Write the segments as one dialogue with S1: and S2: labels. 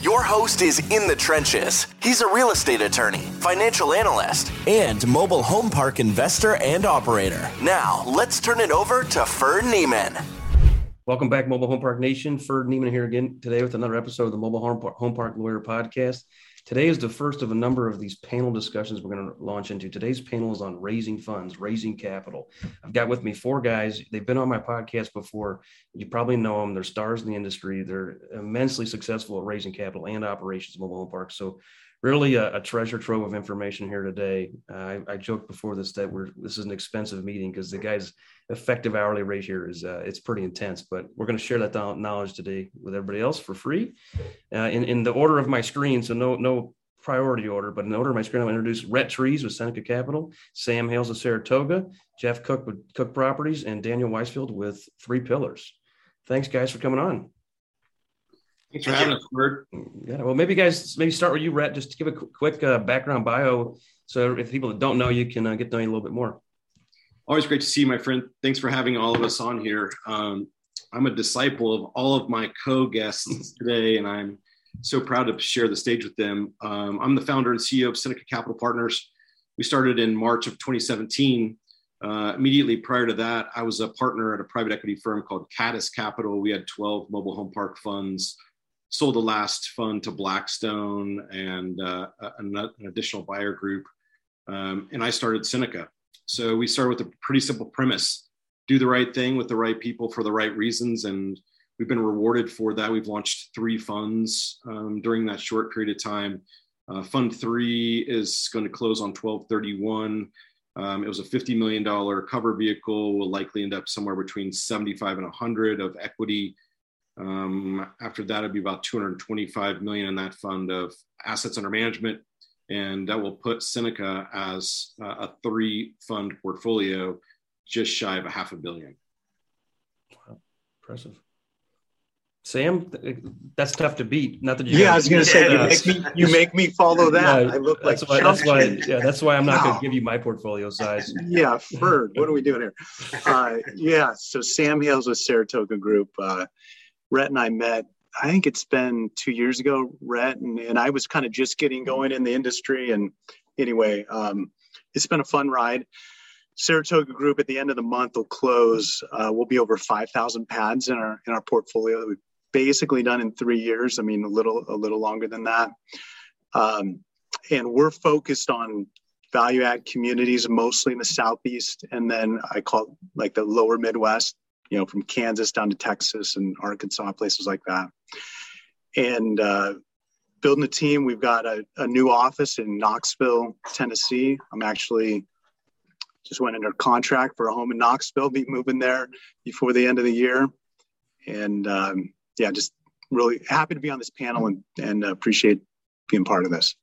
S1: Your host is in the trenches. He's a real estate attorney, financial analyst, and mobile home park investor and operator. Now, let's turn it over to Ferd Niemann.
S2: Welcome back, Mobile Home Park Nation. Ferd Niemann here again today with another episode of the Mobile Home Park, home park Lawyer Podcast. Today is the first of a number of these panel discussions we're going to launch into. Today's panel is on raising funds, raising capital. I've got with me four guys. They've been on my podcast before. You probably know them. They're stars in the industry. They're immensely successful at raising capital and operations in mobile home parks. So really a, a, treasure trove of information here today. Uh, I, I, joked before this that we're this is an expensive meeting because the guy's effective hourly rate here is uh, it's pretty intense. But we're going to share that knowledge today with everybody else for free. Uh, in in the order of my screen, so no no priority order, but in order of my screen, I'll introduce Rhett Trees with Seneca Capital, Sam Hales of Saratoga, Jeff Cook with Cook Properties, and Daniel Weisfield with Three Pillars. Thanks, guys, for coming on.
S3: Thanks for having us, Ferd.
S2: Yeah, well, maybe guys, maybe start with you, Rhett. Just to give a quick uh, background bio, so if people that don't know you can uh, get to know you a little bit more.
S3: Always great to see you, my friend. Thanks for having all of us on here. Um, I'm a disciple of all of my co-guests today, and I'm so proud to share the stage with them. Um, I'm the founder and CEO of Seneca Capital Partners. We started in March of 2017. Uh, immediately prior to that, I was a partner at a private equity firm called Caddis Capital. We had 12 mobile home park funds sold the last fund to Blackstone and uh, an, an, additional buyer group. Um, and I started Seneca. So we started with a pretty simple premise do the right thing with the right people for the right reasons. And we've been rewarded for that. We've launched three funds um, during that short period of time. Uh, fund three is going to close on 1231. Um, it was a $50 million cover vehicle, will likely end up somewhere between 75 and 100 of equity um, after that, it'd be about 225 million in that fund of assets under management, and that will put Seneca as uh, a three fund portfolio, just shy of a half a billion.
S2: Wow, impressive. Sam, that's tough to beat. Not that you.
S4: Yeah, I was going to say you make me you make me follow that. Yeah, I look
S2: like
S4: that's why,
S2: that's why. Yeah, that's why I'm not going to give you my portfolio size.
S4: yeah, Ferd, what are we doing here? Uh, yeah, so Sam Hales with Saratoga Group. Uh, Rhett and I met, I think it's been two years ago, Rhett, and, and I was kind of just getting going in the industry. And anyway, um, it's been a fun ride. Saratoga Group at the end of the month will close. Uh, we'll be over 5,000 pads in our in our portfolio that we've basically done in three years. I mean, a little a little longer than that. Um, and we're focused on value add communities, mostly in the southeast, and then I call it like the lower Midwest you know, from Kansas down to Texas and Arkansas, places like that. And uh, building a team, we've got a, a new office in Knoxville, Tennessee. I'm actually just went under contract for a home in Knoxville, be moving there before the end of the year. And um, yeah, just really happy to be on this panel and, and appreciate being part of this.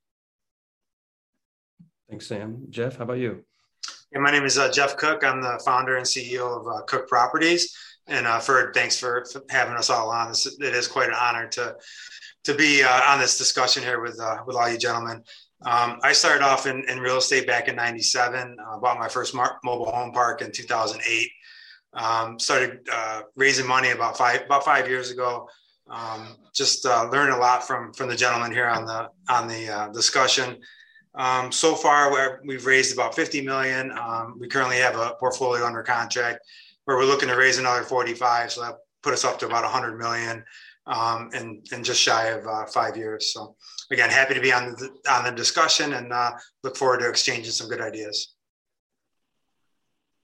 S2: Thanks, Sam. Jeff, how about you?
S5: Yeah, my name is uh, Jeff Cook. I'm the founder and CEO of uh, Cook Properties. And uh, Ferd, thanks for, having us all on. It is quite an honor to to be uh, on this discussion here with uh, with all you gentlemen. Um, I started off in, in real estate back in '97. Uh, bought my first mar- mobile home park in 2008. Um, started uh, raising money about five about five years ago. Um, just learned a lot from from the gentleman here on the on the discussion. Um, so far, we've raised about 50 million. Um, we currently have a portfolio under contract where we're looking to raise another 45. So that put us up to about 100 million um, in, in just shy of uh, five years. So again, happy to be on the, on the discussion and uh, look forward to exchanging some good ideas.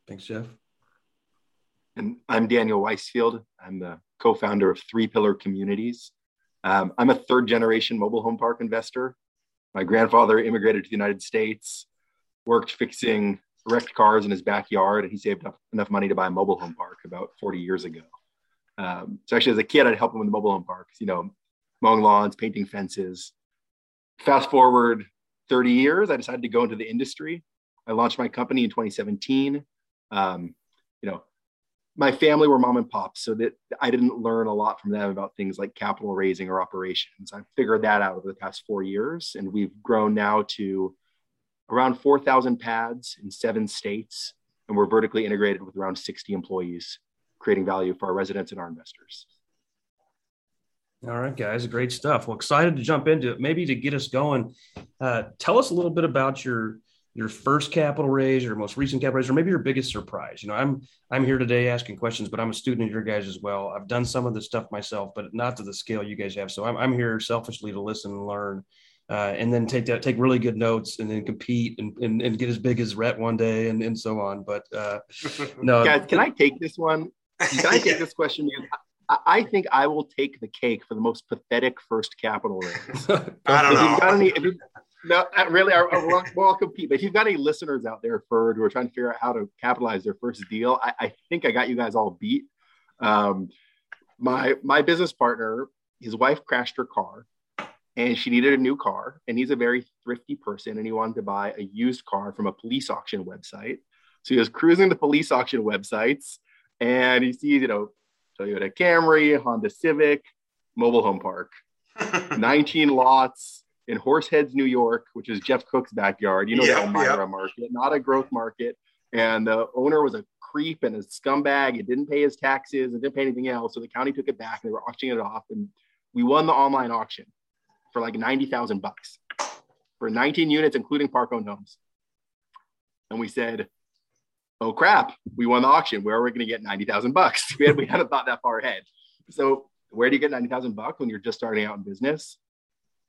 S2: Thanks, Jeff.
S6: And I'm Daniel Weisfield. I'm the co-founder of Three Pillar Communities. Um, I'm a third generation mobile home park investor my grandfather immigrated to the United States, worked fixing wrecked cars in his backyard, and he saved up enough money to buy a mobile home park about 40 years ago. Um, so actually, as a kid, I'd help him with the mobile home parks, you know, mowing lawns, painting fences. Fast forward 30 years, I decided to go into the industry. I launched my company in 2017. Um, you know, my family were mom and pop, so that I didn't learn a lot from them about things like capital raising or operations. I figured that out over the past four years, and we've grown now to around 4,000 pads in seven states, and we're vertically integrated with around 60 employees, creating value for our residents and our investors.
S2: All right, guys, great stuff. Well, excited to jump into it. Maybe to get us going, uh, tell us a little bit about your your first capital raise, your most recent capital raise, or maybe your biggest surprise. You know, I'm I'm here today asking questions, but I'm a student of your guys as well. I've done some of this stuff myself, but not to the scale you guys have. So I'm I'm here selfishly to listen and learn, uh, and then take that take really good notes, and then compete and, and, and get as big as Rhett one day, and and so on. But uh, no,
S6: guys, can I take this one? Can I take this question? I think I will take the cake for the most pathetic first capital raise.
S5: I don't know.
S6: Any, you, no, really, I, I, we'll, we'll compete. But if you've got any listeners out there, Ferd, who are trying to figure out how to capitalize their first deal, I, I think I got you guys all beat. Um, my my business partner, his wife crashed her car, and she needed a new car. And he's a very thrifty person, and he wanted to buy a used car from a police auction website. So he was cruising the police auction websites, and he sees, you know, Toyota Camry, Honda Civic, mobile home park, 19 lots in Horseheads, New York, which is Jeff Cook's backyard. You know, yep, the Elmira yep. market, not a growth market. And the owner was a creep and a scumbag. It didn't pay his taxes and didn't pay anything else. So the county took it back and they were auctioning it off. And we won the online auction for like 90,000 bucks for 19 units, including park owned homes. And we said, oh crap, we won the auction. Where are we going to get 90,000 bucks? We, had, we hadn't thought that far ahead. So where do you get 90,000 bucks when you're just starting out in business?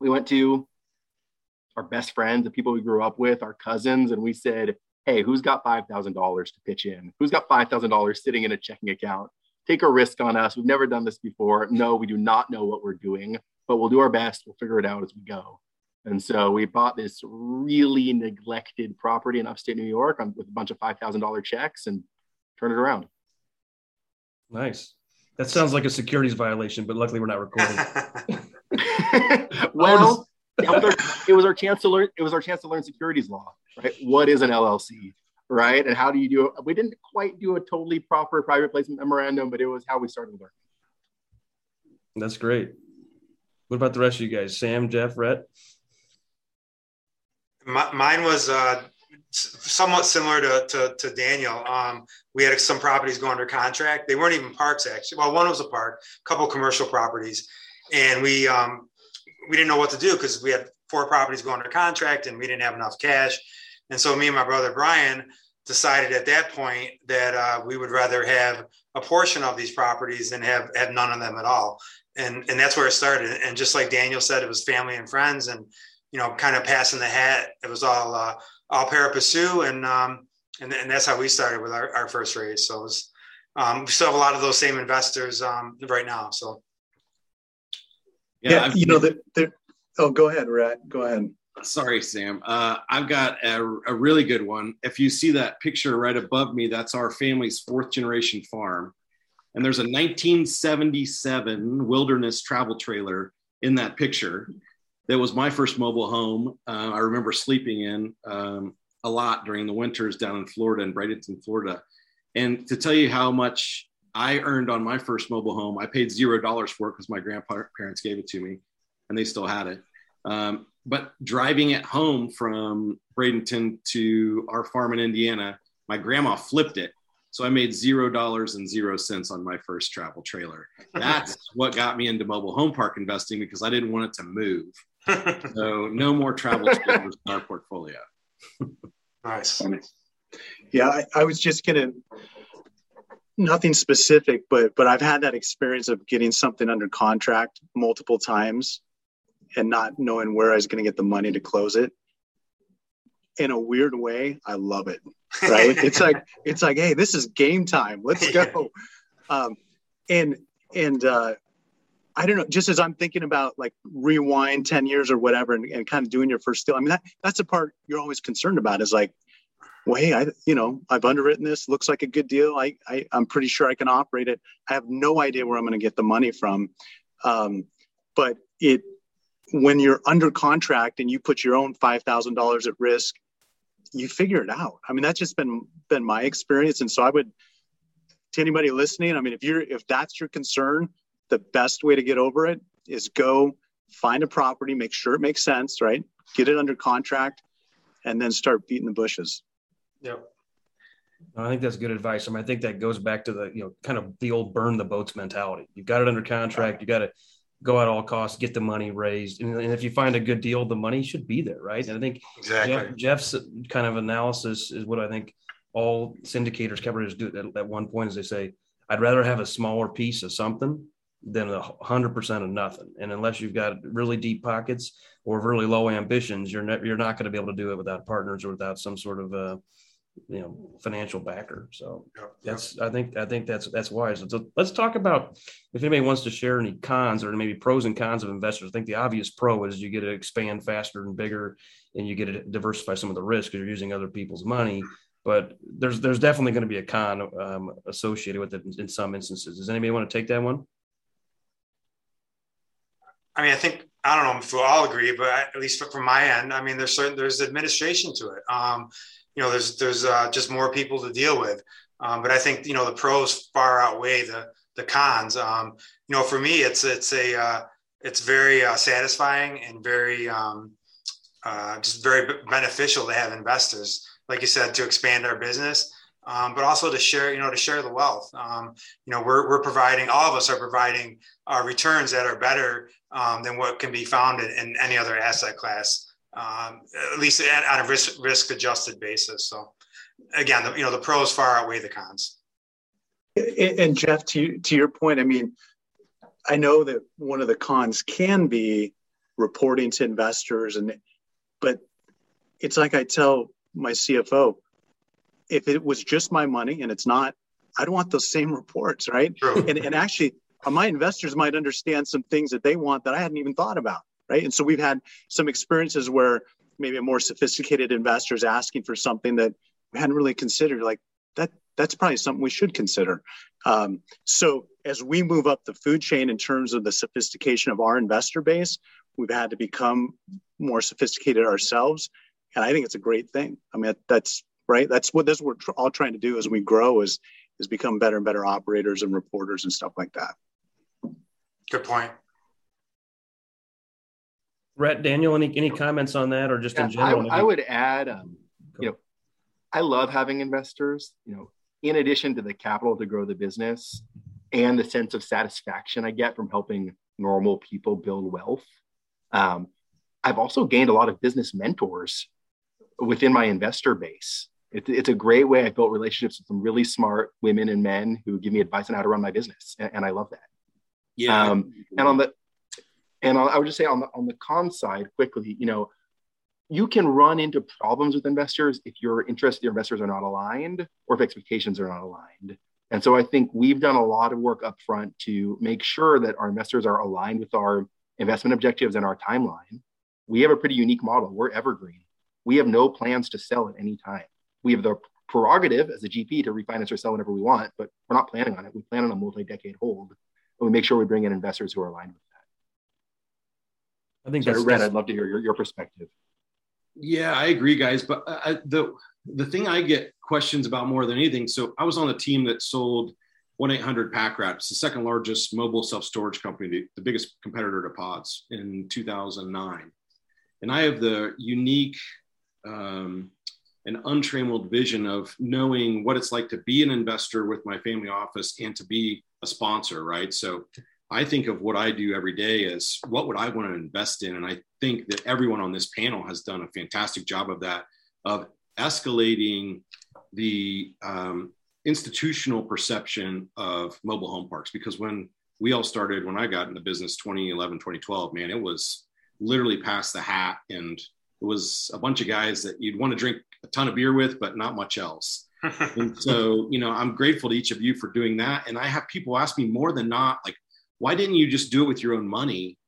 S6: We went to our best friends, the people we grew up with, our cousins, and we said, hey, who's got $5,000 to pitch in? Who's got $5,000 sitting in a checking account? Take a risk on us. We've never done this before. No, we do not know what we're doing, but we'll do our best. We'll figure it out as we go. And so we bought this really neglected property in upstate New York on, with a bunch of $5,000 checks and turned it around.
S2: Nice. That sounds like a securities violation, but luckily we're not recording.
S6: well, it was, our, it was our chance to learn. It was our chance to learn securities law, right? What is an LLC, right? And how do you do it? We didn't quite do a totally proper private placement memorandum, but it was how we started learning.
S2: That's great. What about the rest of you guys? Sam, Jeff, Rhett?
S5: My, mine was uh, somewhat similar to, to, to Daniel. Um, we had some properties go under contract. They weren't even parks actually. Well, one was a park, a couple commercial properties, and we um, we didn't know what to do because we had four properties going under contract and we didn't have enough cash. And so me and my brother Brian decided at that point that uh, we would rather have a portion of these properties than have have none of them at all. And and that's where it started. And just like Daniel said, it was family and friends and you know, kind of passing the hat. It was all uh, all pari passu, and um, and and that's how we started with our, our first raise. So it was, um, we still have a lot of those same investors um, right now. So
S4: yeah, yeah you know that. Oh, go ahead, Rhett. Go ahead.
S3: Sorry, Sam. Uh, I've got a, a really good one. If you see that picture right above me, that's our family's fourth generation farm. And there's a 1977 wilderness travel trailer in that picture that was my first mobile home. Uh, I remember sleeping in um, a lot during the winters down in Florida, in Bradenton, Florida. And to tell you how much I earned on my first mobile home, I paid zero dollars for it because my grandparents gave it to me and they still had it. Um, but driving it home from Bradenton to our farm in Indiana, my grandma flipped it. So I made zero dollars and zero cents on my first travel trailer. That's what got me into mobile home park investing because I didn't want it to move so no more travel trailers in our portfolio.
S5: nice.
S4: Yeah, I, I was just gonna nothing specific, but but I've had that experience of getting something under contract multiple times and not knowing where I was going to get the money to close it. In a weird way, I love it. Right? it's like it's like, hey, this is game time. Let's go. Um, and and uh, I don't know, just as I'm thinking about like rewind 10 years or whatever and, and kind of doing your first deal. I mean, that, that's the part you're always concerned about is like, well, hey, I, you know, I've underwritten this, looks like a good deal. I, I I'm pretty sure I can operate it. I have no idea where I'm going to get the money from. Um, but it, when you're under contract and you put your own $5,000 at risk, you figure it out. I mean, that's just been, been my experience. And so I would, to anybody listening, I mean, if you're if that's your concern, the best way to get over it is go find a property, make sure it makes sense, right? Get it under contract, and then start beating the bushes.
S5: Yep.
S2: I think that's good advice. I mean, I think that goes back to the, you know, kind of the old burn the boats mentality. You've got it under contract. You got to go at all costs, get the money raised. And, and, if you find a good deal, the money should be there. Right. And I think
S5: exactly.
S2: Jeff, Jeff's kind of analysis is what I think all syndicators, companies do at, at one point is they say, I'd rather have a smaller piece of something than a hundred percent of nothing. And unless you've got really deep pockets or really low ambitions, you're not, you're not going to be able to do it without partners or without some sort of, uh, you know, financial backer. So that's, I think, I think that's, that's wise. So let's talk about if anybody wants to share any cons or maybe pros and cons of investors. I think the obvious pro is you get to expand faster and bigger and you get to diversify some of the risk because you're using other people's money but there's there's definitely going to be a con um, associated with it in, in, some instances. Does anybody want to take that one?
S5: I mean, I think I don't know if we'll all agree, but at least from my end, I mean, there's certain there's administration to it. Um, you know, there's there's uh, just more people to deal with. Um, but I think you know the pros far outweigh the the cons. Um, you know, for me, it's it's a uh, it's very uh, satisfying and very um, uh, just very beneficial to have investors, like you said, to expand our business. Um, but also to share, you know, to share the wealth. Um, you know, we're, we're providing, all of us are providing uh, returns that are better um, than what can be found in, in any other asset class, um, at least on a risk, risk adjusted basis. So again, the, you know, the pros far outweigh the cons.
S4: And, Jeff, to, to your point, I mean, I know that one of the cons can be reporting to investors and, but it's like I tell my CFO, if it was just my money and it's not, I'd want those same reports, right?
S5: True.
S4: And, and actually, my investors might understand some things that they want that I hadn't even thought about, right? And so we've had some experiences where maybe a more sophisticated investor is asking for something that we hadn't really considered. Like that, that's probably something we should consider. Um, so as we move up the food chain in terms of the sophistication of our investor base, we've had to become more sophisticated ourselves, and I think it's a great thing. I mean, that's right. That's what that's what we're all trying to do as we grow is is become better and better operators and reporters and stuff like that.
S5: Good point.
S2: Rhett, Daniel, any any comments on that, or just yeah, in general?
S6: I, I would add, um, you know, I love having investors. You know, in addition to the capital to grow the business and the sense of satisfaction I get from helping normal people build wealth, um, I've also gained a lot of business mentors within my investor base. It, it's a great way. I've built relationships with some really smart women and men who give me advice on how to run my business, and, and I love that.
S3: Yeah.
S6: Um, and on the and I would just say on the on the con side, quickly, you know, you can run into problems with investors if your interests, your investors are not aligned, or if expectations are not aligned. And so I think we've done a lot of work upfront to make sure that our investors are aligned with our investment objectives and our timeline. We have a pretty unique model. We're evergreen. We have no plans to sell at any time. We have the prerogative as a GP to refinance or sell whenever we want, but we're not planning on it. We plan on a multi-decade hold and we make sure we bring in investors who are aligned with.
S2: I think
S6: so that's Rhett. I'd love to hear your, your perspective.
S3: Yeah, I agree, guys. But uh, I, the the thing I get questions about more than anything. So I was on a team that sold one eight hundred Pack Rat. It's the second largest mobile self storage company, the, the biggest competitor to Pods in two thousand nine. And I have the unique um, and untrammeled vision of knowing what it's like to be an investor with my family office and to be a sponsor, right? So I think of what I do every day as what would I want to invest in? And I think that everyone on this panel has done a fantastic job of that, of escalating the um, institutional perception of mobile home parks. Because when we all started, when I got in the business 2011, 2012, man, it was literally past the hat. And it was a bunch of guys that you'd want to drink a ton of beer with, but not much else and so, you know, I'm grateful to each of you for doing that. And I have people ask me more than not, like, why didn't you just do it with your own money?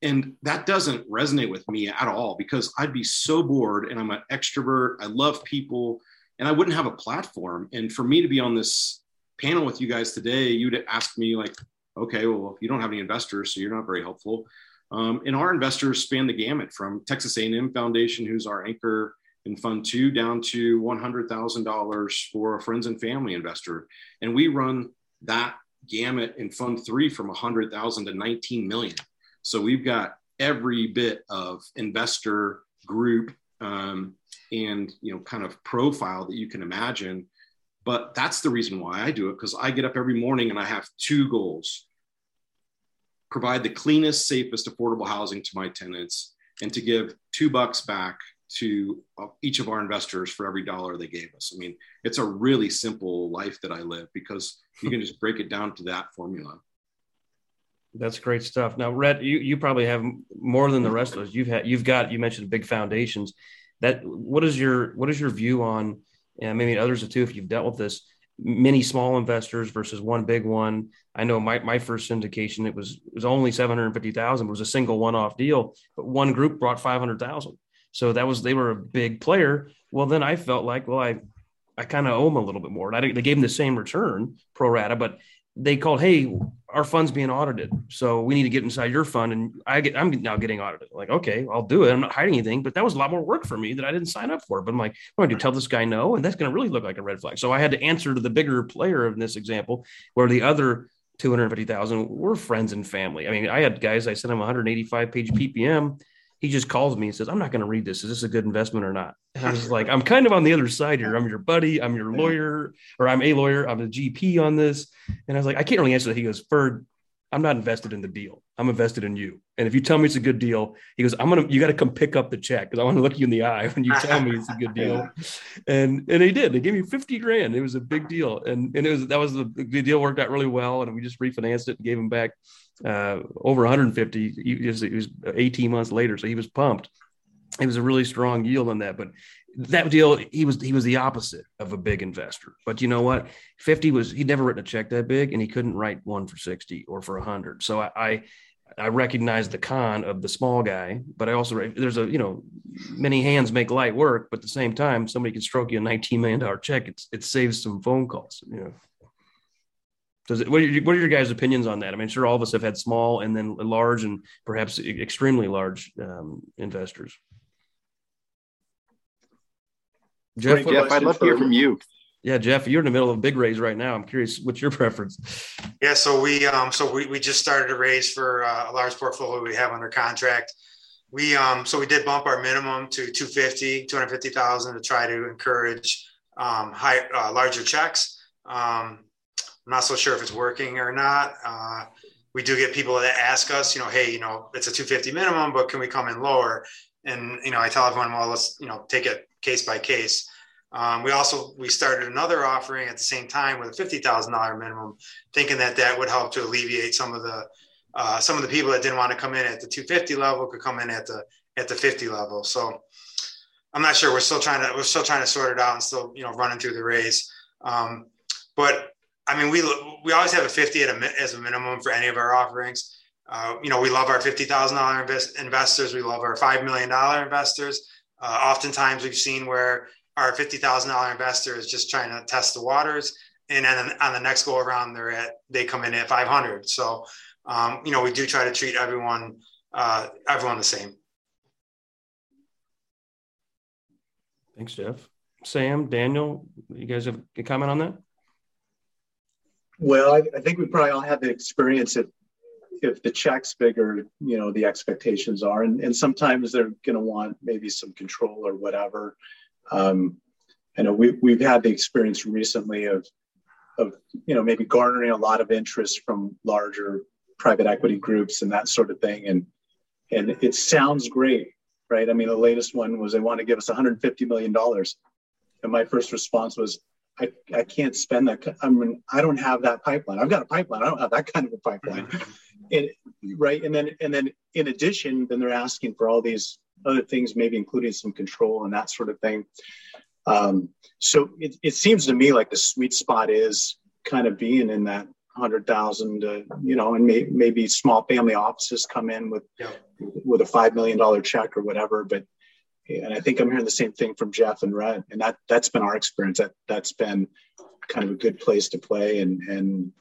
S3: And that doesn't resonate with me at all because I'd be so bored and I'm an extrovert. I love people and I wouldn't have a platform. And for me to be on this panel with you guys today, you'd ask me, like, okay, well, you don't have any investors, so you're not very helpful. Um, and our investors span the gamut from Texas A&M Foundation, who's our anchor in fund two down to $100,000 for a friends and family investor. And we run that gamut in fund three from 100,000 to 19 million. So we've got every bit of investor group um, and you know kind of profile that you can imagine but that's the reason why i do it because i get up every morning and i have two goals provide the cleanest safest affordable housing to my tenants and to give two bucks back to uh, each of our investors for every dollar they gave us i mean it's a really simple life that i live because you can just break it down to that formula
S2: that's great stuff. Now, Rhett, you, you probably have more than the rest of us. You've had you've got you mentioned big foundations. That what is your what is your view on and maybe others too if you've dealt with this many small investors versus one big one. I know my, my first syndication it was it was only seven hundred fifty thousand. It was a single one off deal, but one group brought five hundred thousand. So that was they were a big player. Well, then I felt like well I I kind of owe them a little bit more. And I they gave them the same return pro rata, but they called, hey, our fund's being audited, so we need to get inside your fund, and I get, I'm now getting audited. Like, okay, I'll do it. I'm not hiding anything, but that was a lot more work for me that I didn't sign up for. But I'm like, what do I do? Tell this guy no, and that's going to really look like a red flag. So I had to answer to the bigger player in this example, where the other 250,000 were friends and family. I mean, I had guys I sent them 185 page PPM he just calls me and says, I'm not going to read this. Is this a good investment or not? And I was like, I'm kind of on the other side here. I'm your buddy. I'm your lawyer, or I'm a lawyer. I'm a GP on this. And I was like, I can't really answer that. He goes, Ferd, I'm not invested in the deal. I'm invested in you. And if you tell me it's a good deal, he goes, I'm gonna you got to come pick up the check because I want to look you in the eye when you tell me it's a good deal. And and he did. They gave me 50 grand. It was a big deal. And and it was that was the, the deal worked out really well. And we just refinanced it and gave him back uh, over 150. He was, it was 18 months later, so he was pumped. It was a really strong yield on that, but that deal he was he was the opposite of a big investor. But you know what? 50 was he'd never written a check that big, and he couldn't write one for 60 or for 100. So I, I I recognize the con of the small guy, but I also there's a you know many hands make light work, but at the same time somebody can stroke you a 19 million dollar check. It's it saves some phone calls. You know. Does it, what, are your, what are your guys' opinions on that? I mean, sure, all of us have had small and then large and perhaps extremely large um, investors.
S6: Jeff, Jeff I'd love to hear from you.
S2: Yeah, Jeff, you're in the middle of a big raise right now. I'm curious, what's your preference?
S5: Yeah, so we um, so we, we just started a raise for uh, a large portfolio we have under contract. We um, so we did bump our minimum to 250, 250,000 to try to encourage um, high uh, larger checks. Um, I'm not so sure if it's working or not. Uh, we do get people that ask us, you know, hey, you know, it's a 250 minimum, but can we come in lower? And you know, I tell everyone, well, let's you know take it case by case. Um, we also we started another offering at the same time with a fifty thousand dollar minimum, thinking that that would help to alleviate some of the uh, some of the people that didn't want to come in at the 250 level could come in at the at the 50 level. So I'm not sure. We're still trying to we're still trying to sort it out and still you know running through the raise. Um, but I mean, we we always have a 50 at a, as a minimum for any of our offerings. Uh, you know, we love our $50,000 invest, investors. We love our $5 million investors. Uh, oftentimes we've seen where our $50,000 investor is just trying to test the waters. And then on the next go around, they're at, they come in at 500. So, um, you know, we do try to treat everyone, uh, everyone the same.
S2: Thanks, Jeff. Sam, Daniel, you guys have a comment on that?
S4: Well, I, I, think we probably all have the experience if if the check's bigger, you know, the expectations are, and, and sometimes they're going to want maybe some control or whatever. Um, I know we we've had the experience recently of of you know maybe garnering a lot of interest from larger private equity groups and that sort of thing, and and it sounds great, right? I mean, the latest one was they want to give us 150 million dollars, and my first response was, I, I can't spend that. I mean, I don't have that pipeline. I've got a pipeline. I don't have that kind of a pipeline. and right. And then, and then in addition, then they're asking for all these other things, maybe including some control and that sort of thing. Um, so it, it seems to me like the sweet spot is kind of being in that hundred thousand, uh, you know, and may, maybe small family offices come in with, yeah. with a $5 million check or whatever, but and I think I'm hearing the same thing from Jeff and Rhett, and that that's been our experience. That that's been kind of a good place to play, and and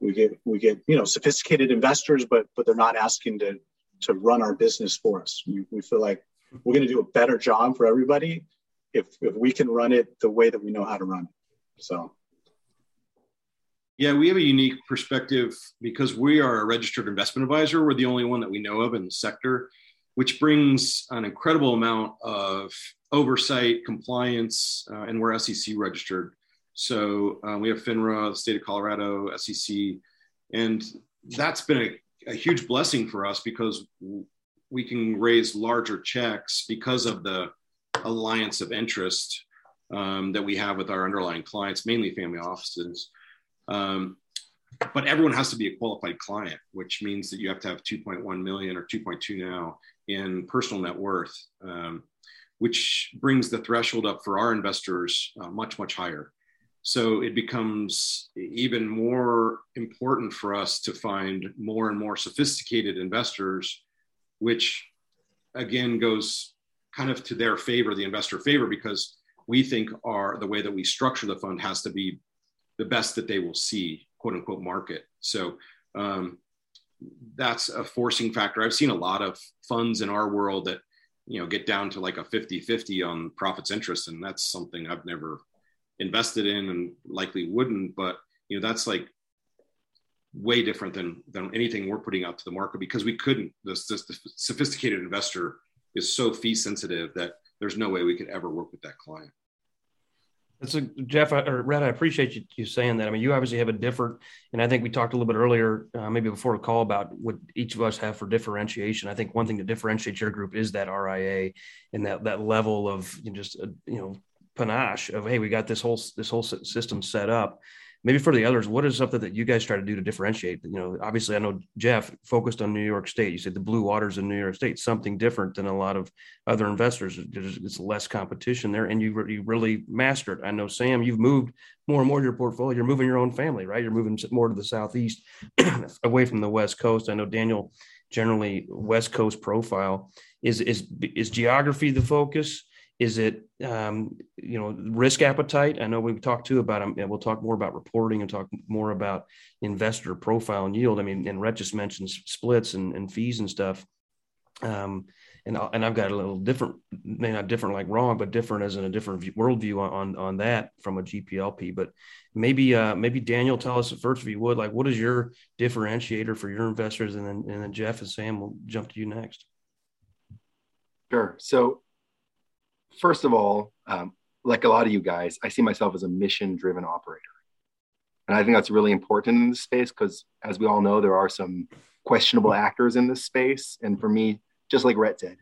S4: we get we get you know sophisticated investors, but but they're not asking to to run our business for us. We, we feel like we're going to do a better job for everybody, if if we can run it the way that we know how to run it. So.
S3: Yeah, we have a unique perspective because we are a registered investment advisor. We're the only one that we know of in the sector, which brings an incredible amount of oversight, compliance, uh, and we're SEC registered. So uh, we have FINRA, the state of Colorado, SEC, and that's been a, a huge blessing for us because we can raise larger checks because of the alliance of interest um, that we have with our underlying clients, mainly family offices. Um, but everyone has to be a qualified client, which means that you have to have 2.1 million or 2.2 now in personal net worth, um, which brings the threshold up for our investors uh, much, much higher. So it becomes even more important for us to find more and more sophisticated investors, which again goes kind of to their favor, the investor favor, because we think our the way that we structure the fund has to be the best that they will see, quote unquote, market. So um, that's a forcing factor. I've seen a lot of funds in our world that, you know, get down to like a 50 50 on profits interest. And that's something I've never invested in and likely wouldn't. But, you know, that's like way different than, than anything we're putting out to the market because we couldn't, this, this, the sophisticated investor is so fee sensitive that there's no way we could ever work with that client.
S2: That's a Jeff or Rhett. I appreciate you, you, saying that. I mean, you obviously have a different, and I think we talked a little bit earlier, uh, maybe before the call, about what each of us have for differentiation. I think one thing to differentiate your group is that RIA and that that level of you know, just uh, you know panache of hey, we got this whole this whole system set up maybe for the others, what is something that you guys try to do to differentiate? You know, obviously, I know Jeff focused on New York State. You said the blue waters in New York State, something different than a lot of other investors. It's less competition there, and you you really mastered. I know Sam, you've moved more and more to your portfolio. You're moving your own family, right? You're moving more to the southeast, away from the West Coast. I know Daniel generally West Coast profile. Is is is geography the focus? Is it, um, you know, risk appetite? I know we've talked too about, um, we'll talk more about reporting and talk more about investor profile and yield. I mean, and Rhett just mentioned splits and, and fees and stuff. Um, and, and I've got a little different, maybe not different like wrong, but different as in a different view, worldview on, on, on that from a GPLP. But maybe uh, maybe Daniel, tell us first if you would, like what is your differentiator for your investors, and then and then Jeff and Sam will jump to you next.
S6: Sure. So first of all, um, like a lot of you guys, I see myself as a mission driven operator. And I think that's really important in this space because, as we all know, there are some questionable actors in this space. And for me, just like Rhett said,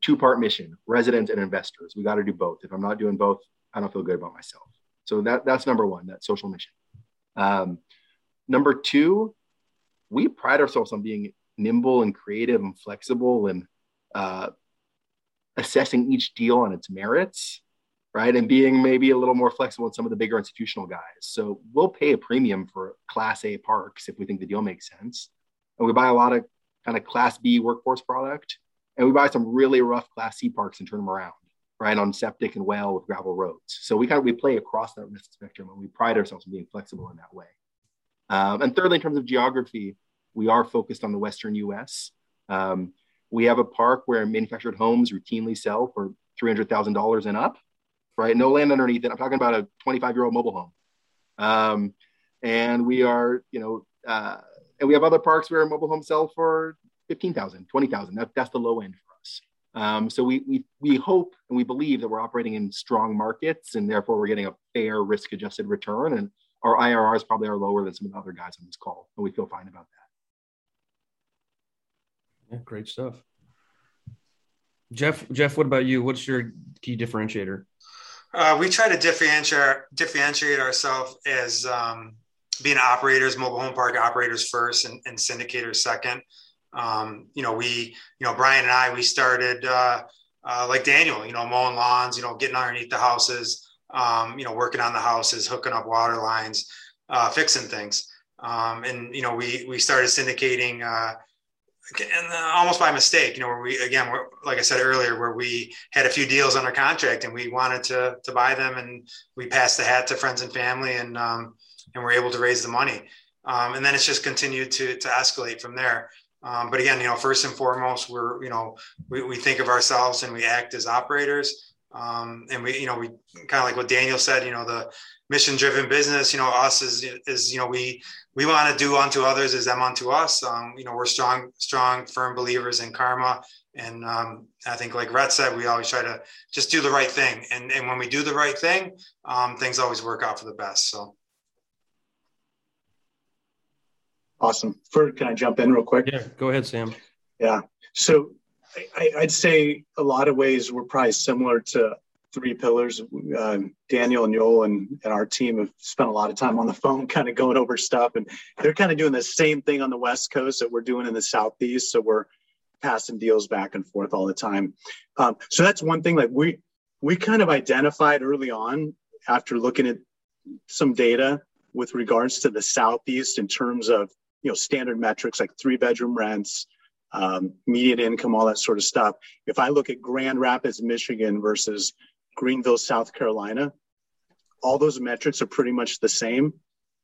S6: two part mission residents and investors. We got to do both. If I'm not doing both, I don't feel good about myself. So that, that's number one, that social mission. Um, number two, we pride ourselves on being nimble and creative and flexible and uh, assessing each deal on its merits, right? And being maybe a little more flexible with some of the bigger institutional guys. So we'll pay a premium for class A parks if we think the deal makes sense. And we buy a lot of kind of class B workforce product. And we buy some really rough class C parks and turn them around, right? On septic and well with gravel roads. So we kind of we play across that risk spectrum and we pride ourselves on being flexible in that way. Um, and thirdly, in terms of geography, we are focused on the Western US. Um, we have a park where manufactured homes routinely sell for $300,000 and up, right? No land underneath it. I'm talking about a 25 year old mobile home. Um, and we are, you know, uh, and we have other parks where mobile homes sell for 15,000, 20,000. That, that's the low end for us. Um, so we, we, we hope and we believe that we're operating in strong markets and therefore we're getting a fair risk adjusted return. And our IRRs probably are lower than some of the other guys on this call. And we feel fine about that.
S2: Yeah, great stuff. Jeff, Jeff, what about you? What's your key differentiator?
S5: Uh, we try to differentiate differentiate ourselves as um, being operators, mobile home park operators first, and, and syndicators second. Um, you know, we, you know, Brian and I, we started uh, uh, like Daniel, you know, mowing lawns, you know, getting underneath the houses, um, you know, working on the houses, hooking up water lines, uh, fixing things. Um, and you know, we we started syndicating uh, and uh, almost by mistake, you know, where we again, like I said earlier, where we had a few deals under contract and we wanted to to buy them, and we passed the hat to friends and family, and um, and we're able to raise the money, um, and then it's just continued to to escalate from there. Um, but again, you know, first and foremost, we're you know we, we think of ourselves and we act as operators. Um, and we, you know, we kind of like what Daniel said, you know, the mission driven business, you know, us is, is, you know, we, we want to do unto others as them unto us. Um, you know, we're strong, strong, firm believers in karma. And um, I think like Rhett said, we always try to just do the right thing. And, and when we do the right thing, um, things always work out for the best. So.
S4: Awesome. Ferd, can I jump in real quick?
S2: Yeah, go ahead, Sam.
S4: Yeah. So I, would say a lot of ways we're probably similar to three pillars. Uh, Daniel and Joel and, and our team have spent a lot of time on the phone, kind of going over stuff, and they're kind of doing the same thing on the West Coast that we're doing in the Southeast. So we're passing deals back and forth all the time. Um, so that's one thing. Like we we kind of identified early on after looking at some data with regards to the Southeast in terms of you know standard metrics like three bedroom rents um, median income, all that sort of stuff. If I look at Grand Rapids, Michigan versus Greenville, South Carolina, all those metrics are pretty much the same,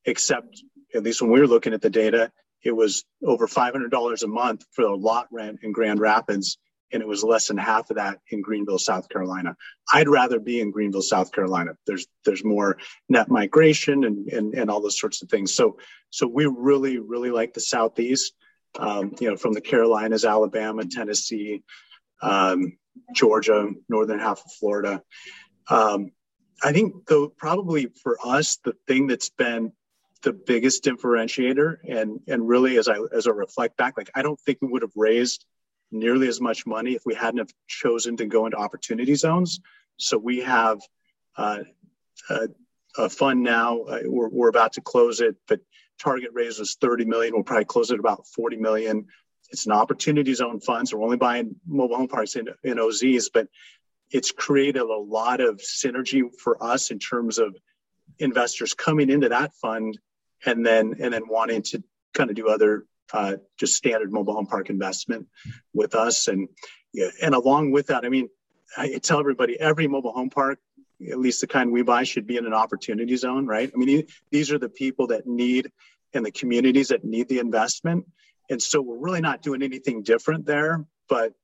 S4: except at least when we were looking at the data, it was over $500 a month for a lot rent in Grand Rapids, and it was less than half of that in Greenville, South Carolina. I'd rather be in Greenville, South Carolina. There's there's more net migration and and, and all those sorts of things. So so we really really like the Southeast um, you know, from the Carolinas, Alabama, Tennessee, um, Georgia, northern half of Florida. Um, I think though probably for us, the thing that's been the biggest differentiator and and really as I as I reflect back, like I don't think we would have raised nearly as much money if we hadn't have chosen to go into opportunity zones. So we have uh, a, a, fund now. Uh, we're, we're about to close it, but target raise was 30 million. We'll probably close it about 40 million. It's an opportunity zone fund, so we're only buying mobile home parks in, in OZs, but it's created a lot of synergy for us in terms of investors coming into that fund and then and then wanting to kind of do other uh, just standard mobile home park investment with us and and along with that i mean i tell everybody every mobile home park at least the kind we buy should be in an opportunity zone, right? I mean, these are the people that need and the communities that need the investment. And so we're really not doing anything different there, but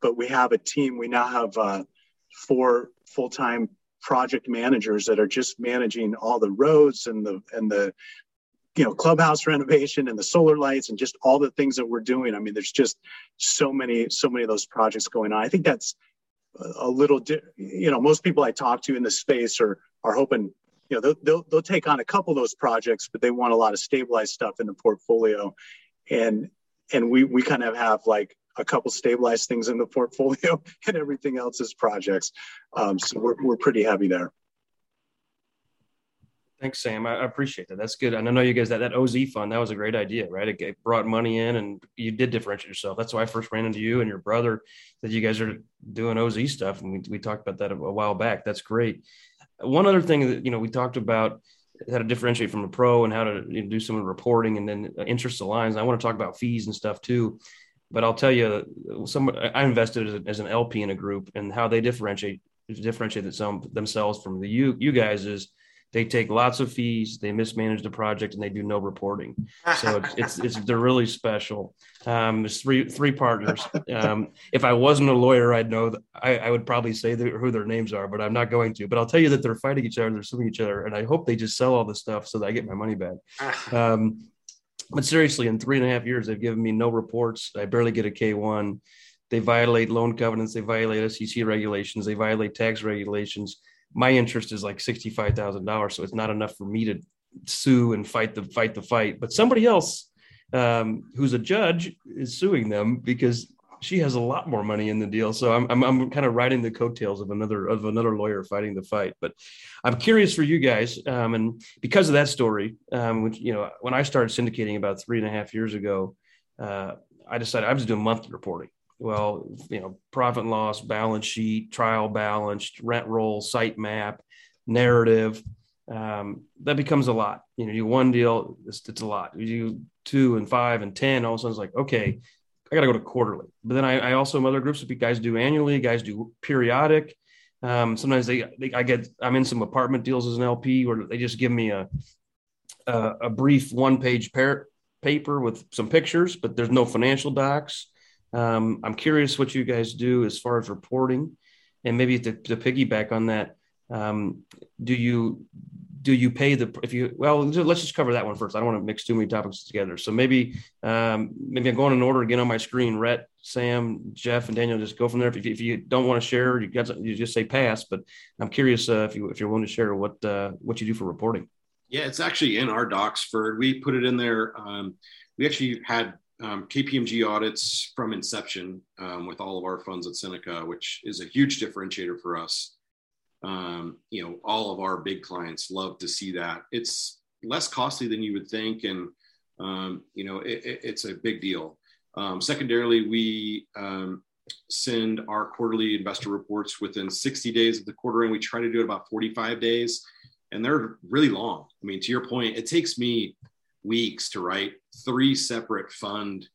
S4: but we have a team. We now have uh, four full-time project managers that are just managing all the roads and the and the you know clubhouse renovation and the solar lights and just all the things that we're doing. I mean, there's just so many so many of those projects going on. I think that's a little, you know, most people I talk to in the space are are hoping, you know, they'll, they'll, they'll take on a couple of those projects, but they want a lot of stabilized stuff in the portfolio, and and we we kind of have like a couple stabilized things in the portfolio, and everything else is projects. Um, so we're we're pretty heavy there.
S2: Thanks, Sam. I, appreciate that. That's good. And I know you guys that that OZ fund that was a great idea, right? It, it brought money in, and you did differentiate yourself. That's why I first ran into you and your brother that you guys are doing OZ stuff, and we, we talked about that a, a while back. That's great. One other thing that you know we talked about how to differentiate from a pro and how to you know, do some reporting and then uh, interest aligns. I want to talk about fees and stuff too. But I'll tell you, uh, some I invested as, as an LP in a group, and how they differentiate differentiate themselves from the you you guys is they take lots of fees, they mismanage the project, and they do no reporting. So it's, it's, it's they're really special. Um, there's three three partners. Um, if I wasn't a lawyer, I'd know I, I would probably say the, who their names are, but I'm not going to. But I'll tell you that they're fighting each other, they're suing each other, and I hope they just sell all this stuff so that I get my money back. Um, but seriously, in three and a half years, they've given me no reports. I barely get a K one. They violate loan covenants. They violate SEC regulations. They violate tax regulations my interest is like $65,000. So it's not enough for me to sue and fight the fight the fight. But somebody else um, who's a judge is suing them because she has a lot more money in the deal. So I'm, I'm, I'm kind of riding the coattails of another, of another lawyer fighting the fight, but I'm curious for you guys. Um, and because of that story, um, which, you know, when I started syndicating about three and a half years ago, uh, I decided I was doing monthly reporting well, you know, profit and loss, balance sheet, trial balance, rent roll, site map, narrative. Um, that becomes a lot. You know, you one deal, it's, it's, a lot. You do two and five and 10, all of a sudden it's like, okay, I got to go to quarterly. But then I, I also, have other groups, guys do annually, guys do periodic. Um, sometimes they, they, I get, I'm in some apartment deals as an LP where they just give me a, a, a brief one page paper with some pictures, but there's no financial docs. Um, I'm curious what you guys do as far as reporting. and maybe to, to piggyback on that, um, do you do you pay the if you well let's just cover that one first. I don't want to mix too many topics together. So maybe um, maybe I'm going in order again on my screen. Rhett, Sam, Jeff, and Daniel. Just go from there. If you, if you don't want to share, you got you just say pass. But I'm curious uh, if you if you're willing to share what uh, what you do for reporting.
S3: Yeah, it's actually in our docs for we put it in there. Um, we actually had um, KPMG audits from inception um, with all of our funds at Seneca, which is a huge differentiator for us. Um, you know, all of our big clients love to see that. It's less costly than you would think, and um, you know, it, it, it's a big deal. Um, secondarily, we um, send our quarterly investor reports within 60 days of the quarter, and we try to do it about 45 days, and they're really long. I mean, to your point, it takes me weeks to write three separate fund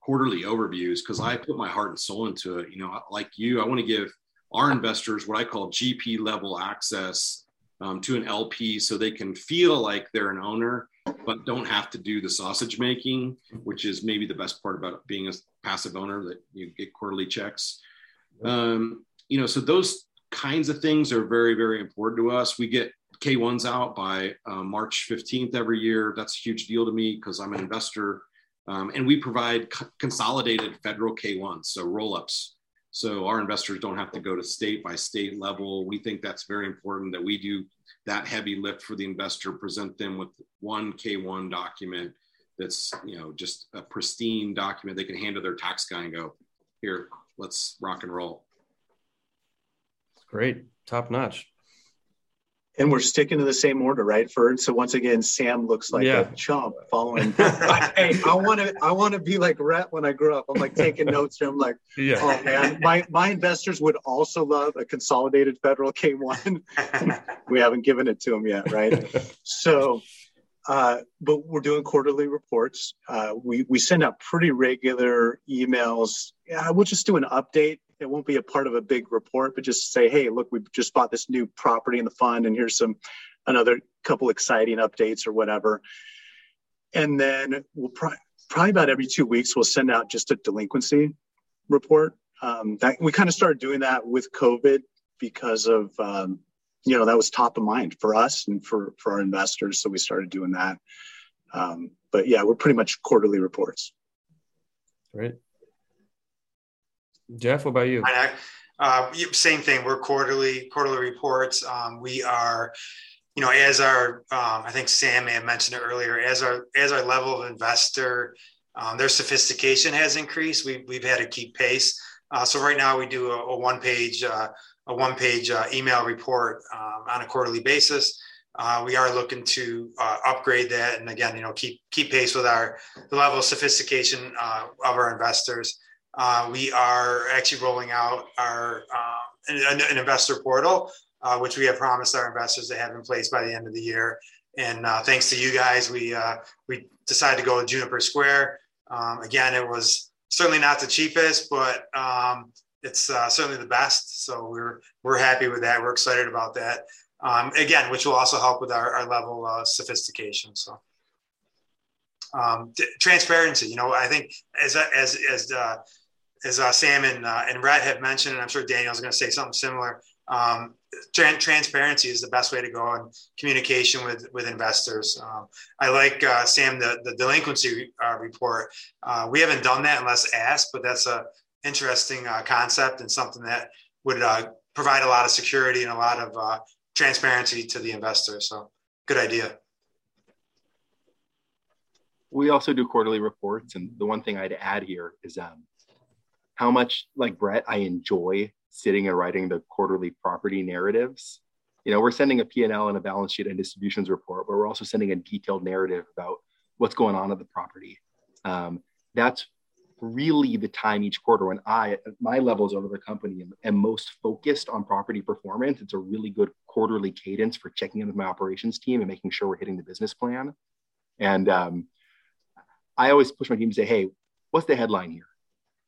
S3: quarterly overviews because I put my heart and soul into it. You know, like you, I want to give our investors what I call GP level access um, to an LP so they can feel like they're an owner, but don't have to do the sausage making, which is maybe the best part about being a passive owner that you get quarterly checks. Um, you know, so those kinds of things are very, very important to us. We get K1s out by uh, March 15th every year. That's a huge deal to me because I'm an investor. Um, and we provide consolidated federal K1s, so roll ups. So our investors don't have to go to state by state level. We think that's very important that we do that heavy lift for the investor, present them with one K1 document that's, you know, just a pristine document they can hand to their tax guy and go, here, let's rock and roll.
S2: Great. Top notch
S4: and we're sticking to the same order, right, Ferd? So once again, Sam looks like yeah. a chump following. I, hey, I want to, I want to be like Rhett when I grow up. I'm like taking notes here. I'm like, yeah. oh man, my my investors would also love a consolidated federal K1. we haven't given it to them yet, right? so, uh, but we're doing quarterly reports. Uh, we we send out pretty regular emails. Yeah, we'll just do an update it won't be a part of a big report, but just say, hey, look, we just bought this new property in the fund, and here's some another couple exciting updates or whatever. And then we'll pro- probably about every two weeks we'll send out just a delinquency report. Um, that we kind of started doing that with COVID because of um, you know that was top of mind for us and for for our investors, so we started doing that. Um, but yeah, we're pretty much quarterly reports.
S2: Right. Jeff, what about you?
S5: Uh, same thing. We're quarterly quarterly reports. Um, we are, you know, as our um, I think Sam may have mentioned it earlier. As our as our level of investor, um, their sophistication has increased. We, we've had to keep pace. Uh, so right now we do a, a one page uh, a one page uh, email report um, on a quarterly basis. Uh, we are looking to uh, upgrade that, and again, you know, keep keep pace with our the level of sophistication of our investors. Uh, we are actually rolling out our uh, an, an, investor portal, uh, which we have promised our investors to have in place by the end of the year. And uh, thanks to you guys, we uh, we decided to go with Juniper Square. Um, again, it was certainly not the cheapest, but um, it's certainly the best. So we're we're happy with that. We're excited about that. Um, again, which will also help with our, our level of sophistication. So. Um, transparency, you know, I think as as as as uh, Sam and, uh, and Rhett have mentioned, and I'm sure Daniel's going to say something similar. Um, tra- transparency is the best way to go in communication with with investors. Um, I like uh, Sam the the delinquency uh, report. Uh, we haven't done that unless asked, but that's a interesting uh, concept and something that would provide a lot of security and a lot of transparency to the investor. So good idea.
S6: We also do quarterly reports, and the one thing I'd add here is um, how much like Rhett I enjoy sitting and writing the quarterly property narratives. You know, we're sending a P&L and a balance sheet and distributions report, but we're also sending a detailed narrative about what's going on at the property. Um, that's really the time each quarter when I, at my levels over the company, am, am, most focused on property performance. It's a really good quarterly cadence for checking in with my operations team and making sure we're hitting the business plan. And um, I always push my team to say, hey, what's the headline here?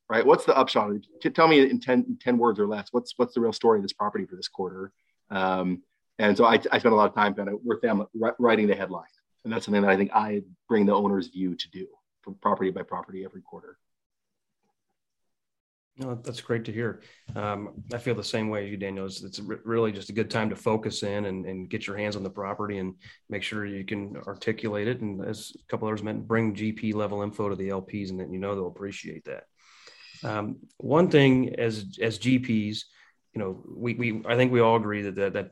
S6: Right? What's the upshot? Tell me in 10, 10 words or less. What's what's the real story of this property for this quarter? Um, and so I, I spend a lot of time kind of with them writing the headline, and that's something that I think I bring the owner's view to do from property by property every quarter.
S2: No, that's great to hear. Um, I feel the same way as you, Daniel. It's, it's, really just a good time to focus in and, and, get your hands on the property and make sure you can articulate it. And as a couple others meant, bring GP level info to the LPs, and then you know they'll appreciate that. Um, one thing as as GPs, you know, we, we I think we all agree that that, that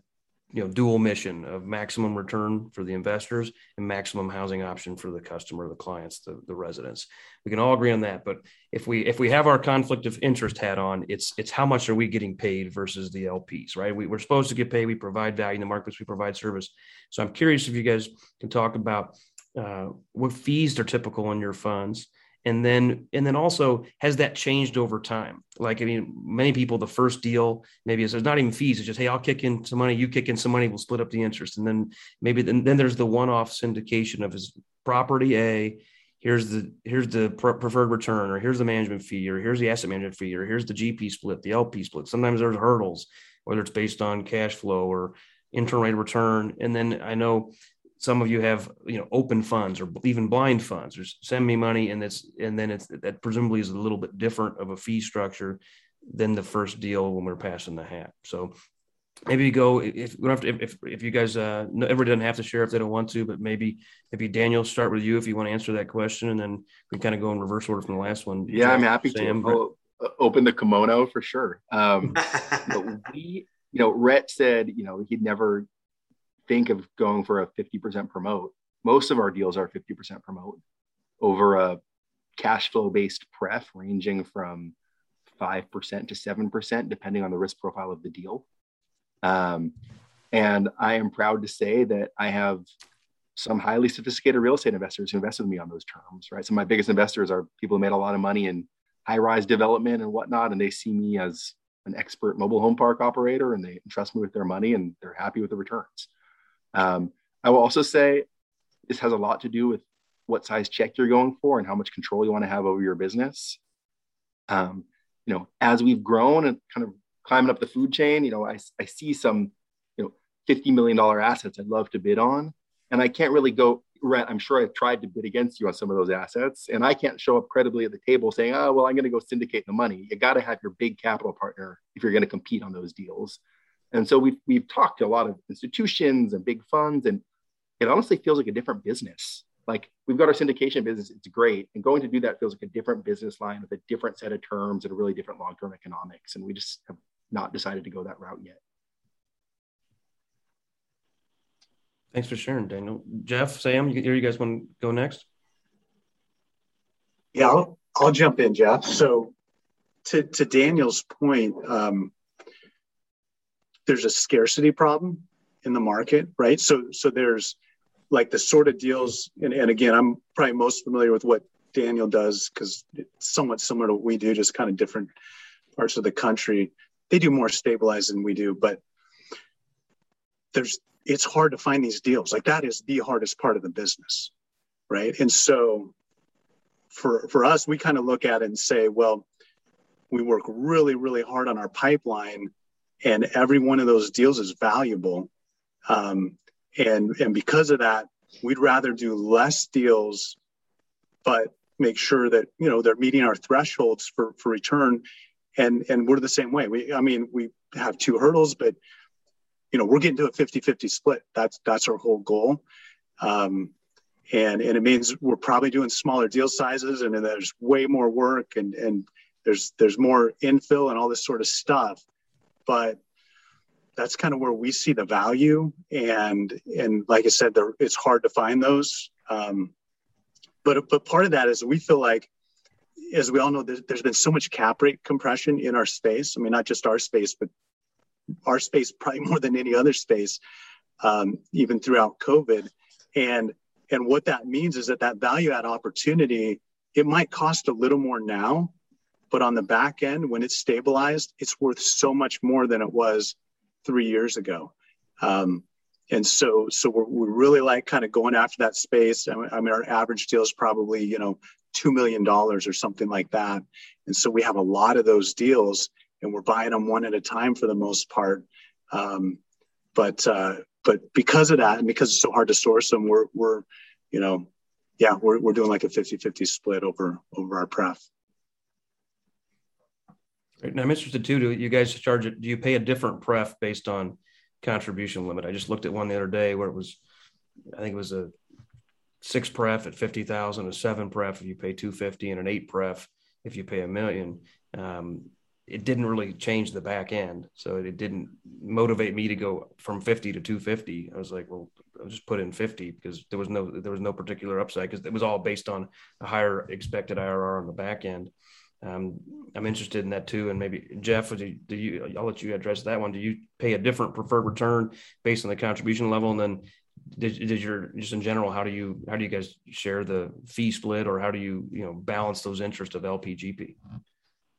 S2: you know dual mission of maximum return for the investors and maximum housing option for the customer the clients the, the residents. We can all agree on that but if we if we have our conflict of interest hat on it's it's how much are we getting paid versus the lps right? We, we're supposed to get paid. We provide value in the markets. We provide service. So i'm curious if you guys can talk about uh, what fees are typical in your funds and then and then also has that changed over time? Like i mean many people the first deal maybe there's not even fees it's just hey i'll kick in some money you kick in some money we'll split up the interest. And then maybe then, then there's the one-off syndication of his property a here's the here's the preferred return or here's the management fee or here's the asset management fee or here's the gp split the lp split. Sometimes there's hurdles whether it's based on cash flow or internal rate of return. And then i know some of you have you know open funds or even blind funds or send me money and that's and then it's that presumably is a little bit different of a fee structure than the first deal when we're passing the hat. So maybe you go if we don't have to if, if you guys uh everybody doesn't have to share if they don't want to but maybe maybe daniel start with you if you want to answer that question and then we kind of go in reverse order from the last one.
S6: Yeah i'm happy Sam, to I'll uh, open the kimono for sure. Um but we you know rhett said you know he'd never think of going for a 50% promote. Most of our deals are 50% promote over a cash flow based pref ranging from 5% to 7%, depending on the risk profile of the deal. Um, and I am proud to say that I have some highly sophisticated real estate investors who invest with me on those terms, right? So my biggest investors are people who made a lot of money in high rise development and whatnot, and they see me as an expert mobile home park operator and they entrust me with their money and they're happy with the returns. Um, I will also say this has a lot to do with what size check you're going for and how much control you want to have over your business. Um, you know, as we've grown and kind of climbing up the food chain, you know, I, I see some, you know, $50 million assets I'd love to bid on. And I can't really go, Rhett. I'm sure I've tried to bid against you on some of those assets. And I can't show up credibly at the table saying, oh, well, I'm going to go syndicate the money. You got to have your big capital partner if you're going to compete on those deals. And so we've, we've talked to a lot of institutions and big funds, and it honestly feels like a different business. Like we've got our syndication business, it's great. And going to do that feels like a different business line with a different set of terms and a really different long term economics. And we just have not decided to go that route yet.
S2: Thanks for sharing, Daniel. Jeff, Sam, you, here? you guys want to go next?
S4: Yeah, I'll, I'll jump in, Jeff. So, to, to Daniel's point, um, there's a scarcity problem in the market, right? So so there's like the sort of deals, and, and again, I'm probably most familiar with what Daniel does because it's somewhat similar to what we do, just kind of different parts of the country. They do more stabilized than we do, but there's it's hard to find these deals. Like that is the hardest part of the business, right? And so for for us, we kind of look at it and say, well, we work really, really hard on our pipeline and every one of those deals is valuable. Um, and and because of that, we'd rather do less deals, but make sure that you know they're meeting our thresholds for for return. And and we're the same way. We I mean we have two hurdles, but you know we're getting to a 50-50 split. That's that's our whole goal. Um, and and it means we're probably doing smaller deal sizes, and then there's way more work, and and there's there's more infill and all this sort of stuff but that's kind of where we see the value. And and like i said there, it's hard to find those. Um, but but part of that is we feel like as we all know there's, there's been so much cap rate compression in our space. I mean not just our space but our space probably more than any other space um, even throughout covid. And and what that means is that that value add opportunity it might cost a little more now but on the back end, when it's stabilized, it's worth so much more than it was three years ago. Um, and so, so we're, we really like kind of going after that space. I mean, our average deal is probably, you know, $2 million or something like that. And so we have a lot of those deals and we're buying them one at a time for the most part. Um, but, uh, but because of that and because it's so hard to source them, we're, we're, you know, yeah, we're, we're doing like a 50, 50 split over, over our pref.
S2: Now I'm interested too. Do you guys charge it? Do you pay a different pref based on contribution limit? I just looked at one the other day where it was, I think it was a six pref at fifty thousand, a seven pref if you pay two fifty, and an eight pref if you pay a million. Um, it didn't really change the back end, so it didn't motivate me to go from fifty to two fifty. I was like, well, I'll just put in fifty because there was no there was no particular upside because it was all based on a higher expected IRR on the back end. Um, I'm interested in that too. And maybe Jeff, do do you, I'll let you address that one. Do you pay a different preferred return based on the contribution level? And then did, did your, just in general, how do you, how do you guys share the fee split or how do you, you know, balance those interests of LPGP?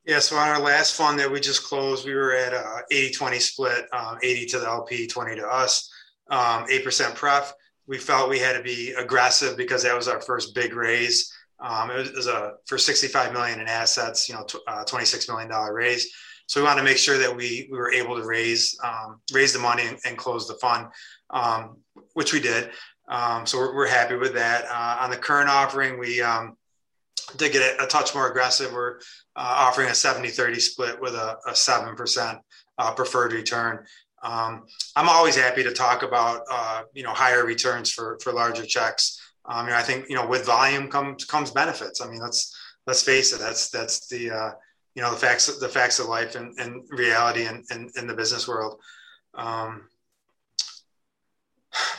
S5: Yeah, so on our last fund that we just closed, we were at a 80-20 split, um, 80 to the LP, 20 to us, um, 8% pref. We felt we had to be aggressive because that was our first big raise. Um, it, was, it, was, a for 65 million in assets, you know, uh, 26 million dollar raise. So we wanted to make sure that we we were able to raise um, raise the money and, and close the fund, um, which we did. Um, so we're, we're, happy with that. Uh, on the current offering, we um, did get a, a, touch more aggressive. We're uh, offering a 70-30 split with a, a 7% uh, preferred return. Um, I'm always happy to talk about uh, you know higher returns for for larger checks. You know, I think you know with volume comes comes benefits. I mean, let's let's face it. That's that's the uh, you know the facts the facts of life and, and reality in, in, in the business world. Um,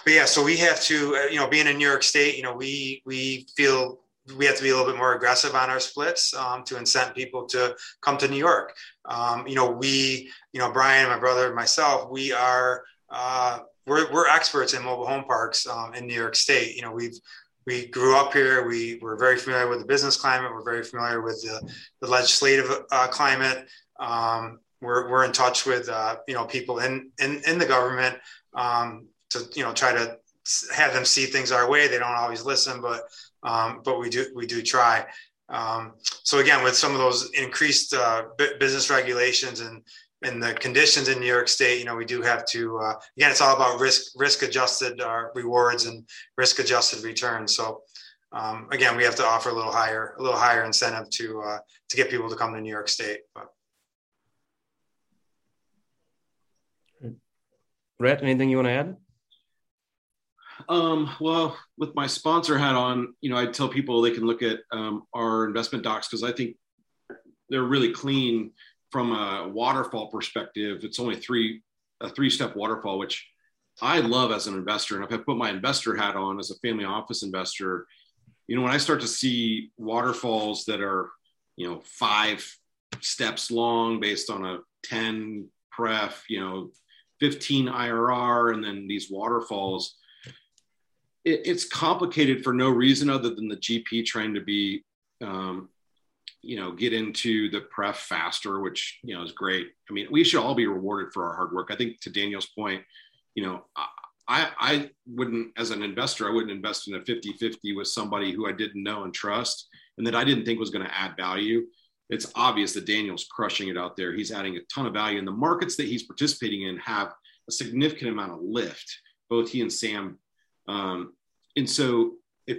S5: but yeah, so we have to uh, you know being in New York State, you know we we feel we have to be a little bit more aggressive on our splits um, to incent people to come to New York. Um, you know, we, you know, Brian, my brother, myself, we are uh, we're, we're experts in mobile home parks um, in New York State. You know, we've we grew up here. We were very familiar with the business climate. We're very familiar with the, the legislative uh, climate. Um, we're, we're in touch with uh, you know people in in, in the government um, to you know try to have them see things our way. They don't always listen, but um, but we do we do try. Um, so again, with some of those increased uh, business regulations and and the conditions in New York State, you know, we do have to uh, again, it's all about risk risk adjusted uh, rewards and risk adjusted returns. So um, again, we have to offer a little higher a little higher incentive to uh, to get people to come to New York State. But.
S2: Rhett, anything you want to add?
S3: Um, well, with my sponsor hat on, you know, I tell people they can look at um, our investment docs because I think they're really clean from a waterfall perspective, it's only three a three step waterfall, which I love as an investor. And if I put my investor hat on as a family office investor, you know, when I start to see waterfalls that are, you know, five steps long based on a 10 pref, you know, 15 IRR, and then these waterfalls, it, it's complicated for no reason other than the GP trying to be um, you know get into the pref faster which you know is great. I mean we should all be rewarded for our hard work. I think to daniel's point you know i i wouldn't as an investor i wouldn't invest in a 50-50 with somebody who i didn't know and trust and that i didn't think was going to add value. It's obvious that daniel's crushing it out there. He's adding a ton of value and the markets that he's participating in have a significant amount of lift both he and sam. Um, and so if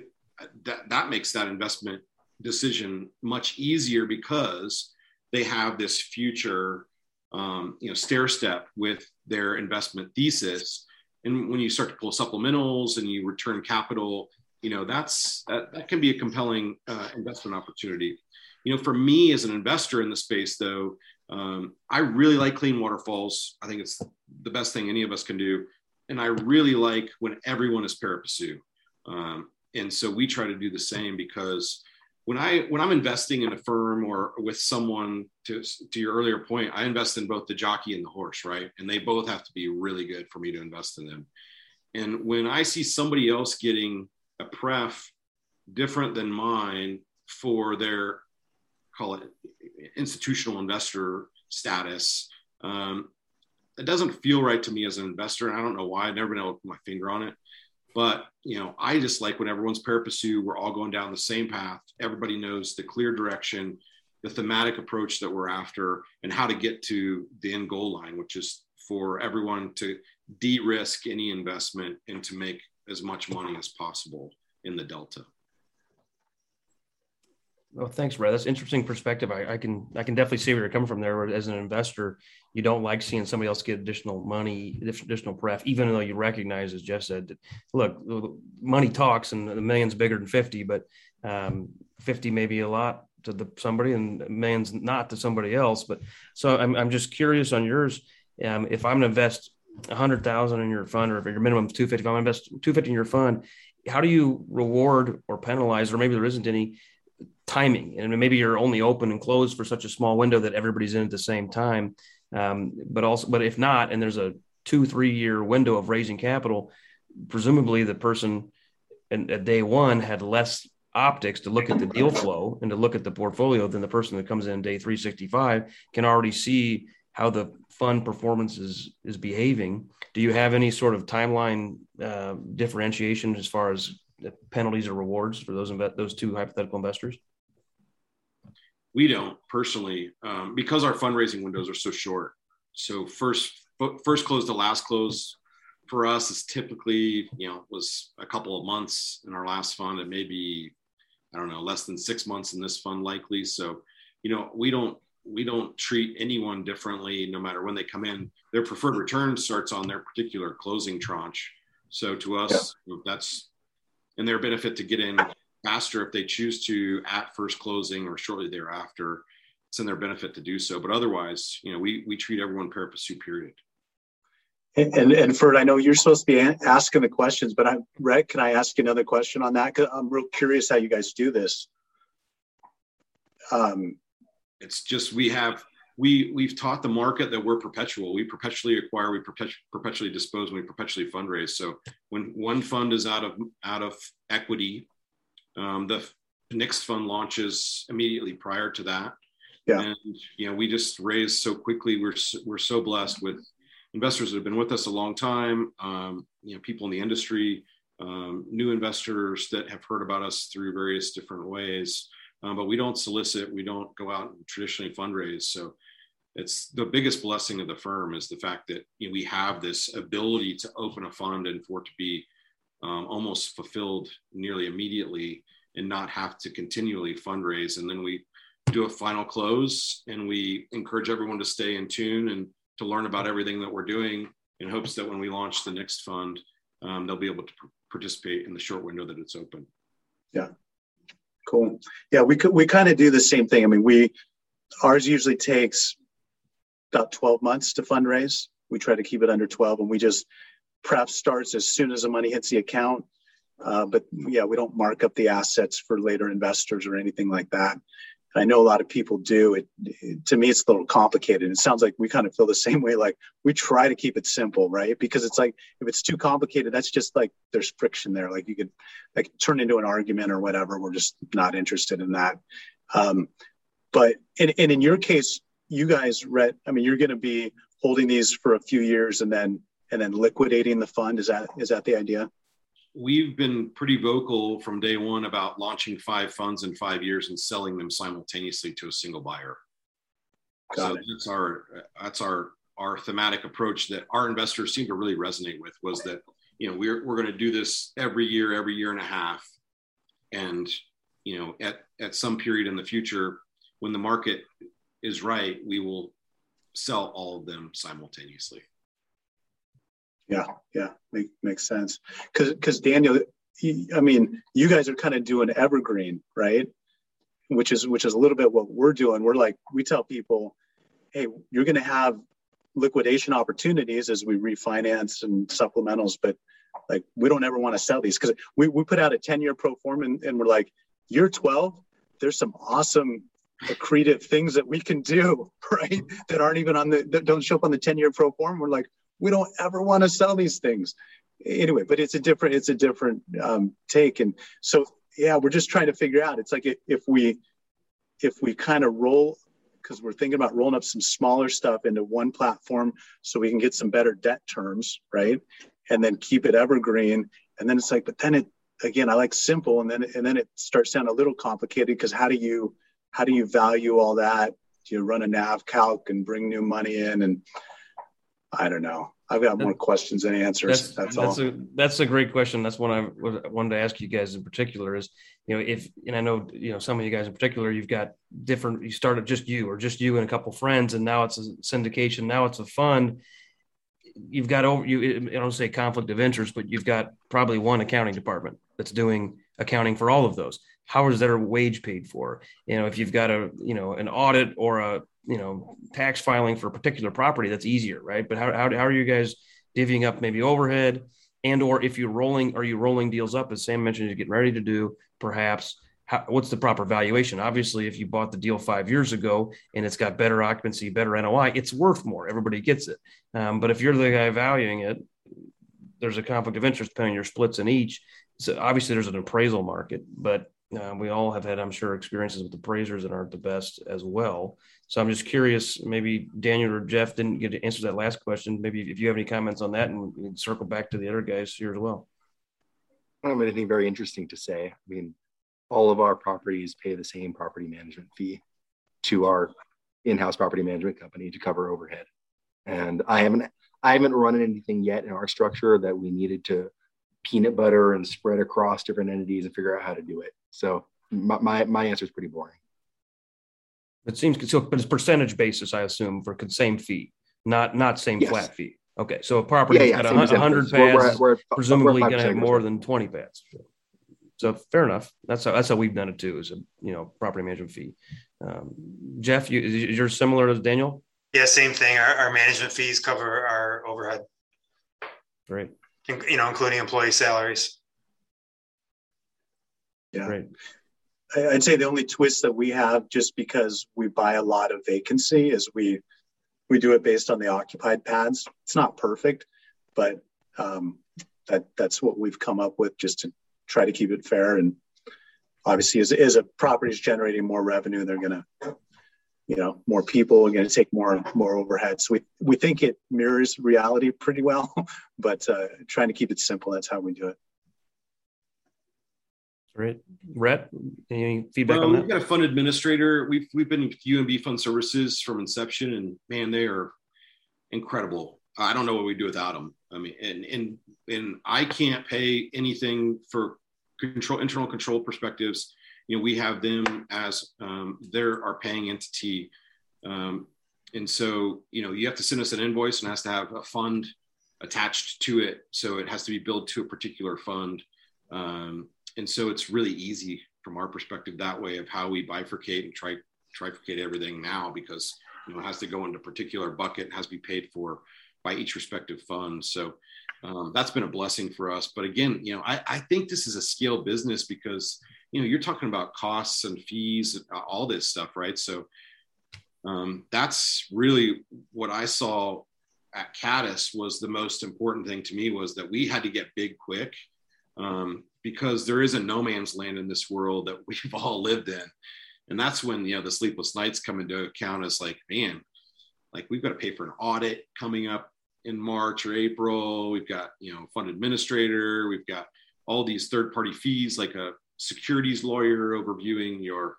S3: that, that makes that investment decision much easier because they have this future um, you know stair step with their investment thesis. And when you start to pull supplementals and you return capital you know that's that, that can be a compelling uh, investment opportunity. You know for me as an investor in the space though um, i really like clean waterfalls. I think it's the best thing any of us can do. And i really like when everyone is pari um, and so we try to do the same because when I when I'm investing in a firm or with someone to to your earlier point, I invest in both the jockey and the horse, right? And they both have to be really good for me to invest in them. And when I see somebody else getting a pref different than mine for their call it institutional investor status, um, it doesn't feel right to me as an investor. And I don't know why. I've never been able to put my finger on it. But you know, I just like when everyone's pari passu, we're all going down the same path. Everybody knows the clear direction, the thematic approach that we're after, and how to get to the end goal line, which is for everyone to de-risk any investment and to make as much money as possible in the delta.
S2: Well, thanks, Rhett. That's interesting perspective. I, I, can I can definitely see where you're coming from there. As an investor, you don't like seeing somebody else get additional money, additional pref, even though you recognize, as Jeff said, that, look, money talks, and the million's bigger than fifty, but um, fifty may be a lot to the, somebody, and a million's not to somebody else. But so I'm I'm just curious on yours. Um, if I'm to invest a hundred thousand in your fund, or if your minimum is two fifty, if I'm to invest two fifty in your fund, how do you reward or penalize, or maybe there isn't any timing, and maybe you're only open and closed for such a small window that everybody's in at the same time. Um, but also, but if not, and there's a two three year window of raising capital, presumably the person in, at day one had less optics to look at the deal flow and to look at the portfolio than the person that comes in day 365 can already see how the fund performance is is behaving. Do you have any sort of timeline uh, differentiation as far as penalties or rewards for those those two hypothetical investors?
S3: We don't personally um, because our fundraising windows are so short. So first first close to last close for us is typically you know was a couple of months in our last fund and maybe I don't know less than six months in this fund likely. So you know we don't we don't treat anyone differently no matter when they come in. Their preferred return starts on their particular closing tranche. So to us, yeah. that's in their benefit to get in faster if they choose to at first closing or shortly thereafter. It's in their benefit to do so. But otherwise, you know, we we treat everyone pari passu period.
S4: And, and, and Ferd, I know you're supposed to be asking the questions, but I'm Rhett. Can I ask you another question on that? Cause I'm real curious how you guys do this.
S3: Um, it's just we have we we've taught the market that we're perpetual. We perpetually acquire, we perpetu- perpetually dispose, we perpetually fundraise. So when one fund is out of out of equity, um, the next fund launches immediately prior to that. Yeah. And you know, we just raise so quickly. We're we're so blessed with investors that have been with us a long time. Um, you know, people in the industry, um, new investors that have heard about us through various different ways. Um, but we don't solicit. We don't go out and traditionally fundraise. So it's the biggest blessing of the firm is the fact that you know, we have this ability to open a fund and for it to be um, almost fulfilled nearly immediately and not have to continually fundraise. And then we do a final close and we encourage everyone to stay in tune and to learn about everything that we're doing in hopes that when we launch the next fund, um, they'll be able to participate in the short window that it's open.
S4: Yeah. Cool. Yeah, we could, we kind of do the same thing. I mean, we ours usually takes about 12 months to fundraise. We try to keep it under 12, and we just prep starts as soon as the money hits the account. Uh, but yeah, we don't mark up the assets for later investors or anything like that. I know a lot of people do. It, it, to me, it's a little complicated. It sounds like we kind of feel the same way. Like we try to keep it simple, right? Because it's like if it's too complicated, that's just like there's friction there. Like you could like turn into an argument or whatever. We're just not interested in that. Um, but and, and in your case, you guys, Rhett, I mean, you're going to be holding these for a few years and then and then liquidating the fund. Is that is that the idea?
S3: We've been pretty vocal from day one about launching five funds in five years and selling them simultaneously to a single buyer. Got so it. that's our that's our our thematic approach that our investors seem to really resonate with was that you know we're we're going to do this every year, every year and a half, and you know at at some period in the future when the market is right, we will sell all of them simultaneously.
S4: Yeah, yeah, make, makes sense. Because because Daniel, I mean, you guys are kind of doing evergreen, right? Which is which is a little bit what we're doing. We're like we tell people, hey, you're going to have liquidation opportunities as we refinance and supplementals, but like we don't ever want to sell these because we, we put out a 10 year pro form and, and we're like year 12 there's some awesome accretive things that we can do, right? That aren't even on the that don't show up on the 10-year pro form. We're like, we don't ever want to sell these things. Anyway, but it's a different, it's a different um, take. And so yeah, we're just trying to figure out. It's like if we if we kind of roll because we're thinking about rolling up some smaller stuff into one platform so we can get some better debt terms, right? And then keep it evergreen. And then it's like, but then it again, I like simple, and then and then it starts sounding a little complicated because how do you how do you value all that? Do you run a nav calc and bring new money in? And I don't know. I've got more questions than answers. That's, that's,
S2: that's a that's a great question. That's one I wanted to ask you guys in particular. Is you know if and I know you know some of you guys in particular, you've got different. You started just you or just you and a couple friends, and now it's a syndication. Now it's a fund. You've got over you. I don't say conflict of interest, but you've got probably one accounting department that's doing accounting for all of those. How is their wage paid for? You know, if you've got a you know an audit or a you know tax filing for a particular property that's easier right? But how, how, how are you guys divvying up maybe overhead and or if you're rolling are you rolling deals up as sam mentioned you're getting ready to do perhaps? How, what's the proper valuation? Obviously if you bought the deal five years ago and it's got better occupancy better noi it's worth more. Everybody gets it. Um, but if you're the guy valuing it there's a conflict of interest depending on your splits in each. So obviously there's an appraisal market but uh, we all have had, I'm sure, experiences with appraisers that aren't the best as well. So I'm just curious. Maybe Daniel or Jeff didn't get to answer that last question. Maybe if you have any comments on that, and we circle back to the other guys here as well.
S6: I don't have anything very interesting to say. I mean, all of our properties pay the same property management fee to our in-house property management company to cover overhead. And I haven't I haven't run anything yet in our structure that we needed to peanut butter and spread across different entities and figure out how to do it. So my, my, my answer is pretty boring.
S2: It seems so, but it's percentage basis, I assume, for same fee, not not same yes. flat fee. Okay, so a property yeah, yeah, got a hundred pads, we're, we're, presumably going to have more than twenty pads. So fair enough. That's how that's how we've done it too. Is a you know property management fee. Um, Jeff, you, you're similar to Daniel.
S5: Yeah, same thing. Our, our management fees cover our overhead.
S2: Great
S5: you know, including employee salaries.
S4: Yeah. Right. I'd say the only twist that we have, just because we buy a lot of vacancy, is we we do it based on the occupied pads. It's not perfect, but um, that that's what we've come up with just to try to keep it fair. And obviously, as, as a property is generating more revenue, they're going to you know more people are going to take more more overhead so we we think it mirrors reality pretty well but uh, trying to keep it simple that's how we do it
S2: Great. Rhett, any feedback well, on
S3: that? We've got a fund administrator. We've we've been with UMB Fund Services from inception, and man, they are incredible. I don't know what we'd do without them. I mean, and and and I can't pay anything for control internal control perspectives you know, we have them as um, they're our paying entity. Um, and so, you know, you have to send us an invoice and has to have a fund attached to it. So it has to be billed to a particular fund. Um, and so it's really easy from our perspective that way of how we bifurcate and try trifurcate everything now because you know it has to go into a particular bucket has to be paid for by each respective fund so um, that's been a blessing for us but again you know I, I think this is a scale business because you know you're talking about costs and fees and all this stuff right? So um, that's really what i saw at caddis was the most important thing to me was that we had to get big quick um, because there is a no man's land in this world that we've all lived in. And that's when you know the sleepless nights come into account as like man like we've got to pay for an audit coming up in march or april. We've got you know fund administrator. We've got all these third party fees like a securities lawyer overviewing your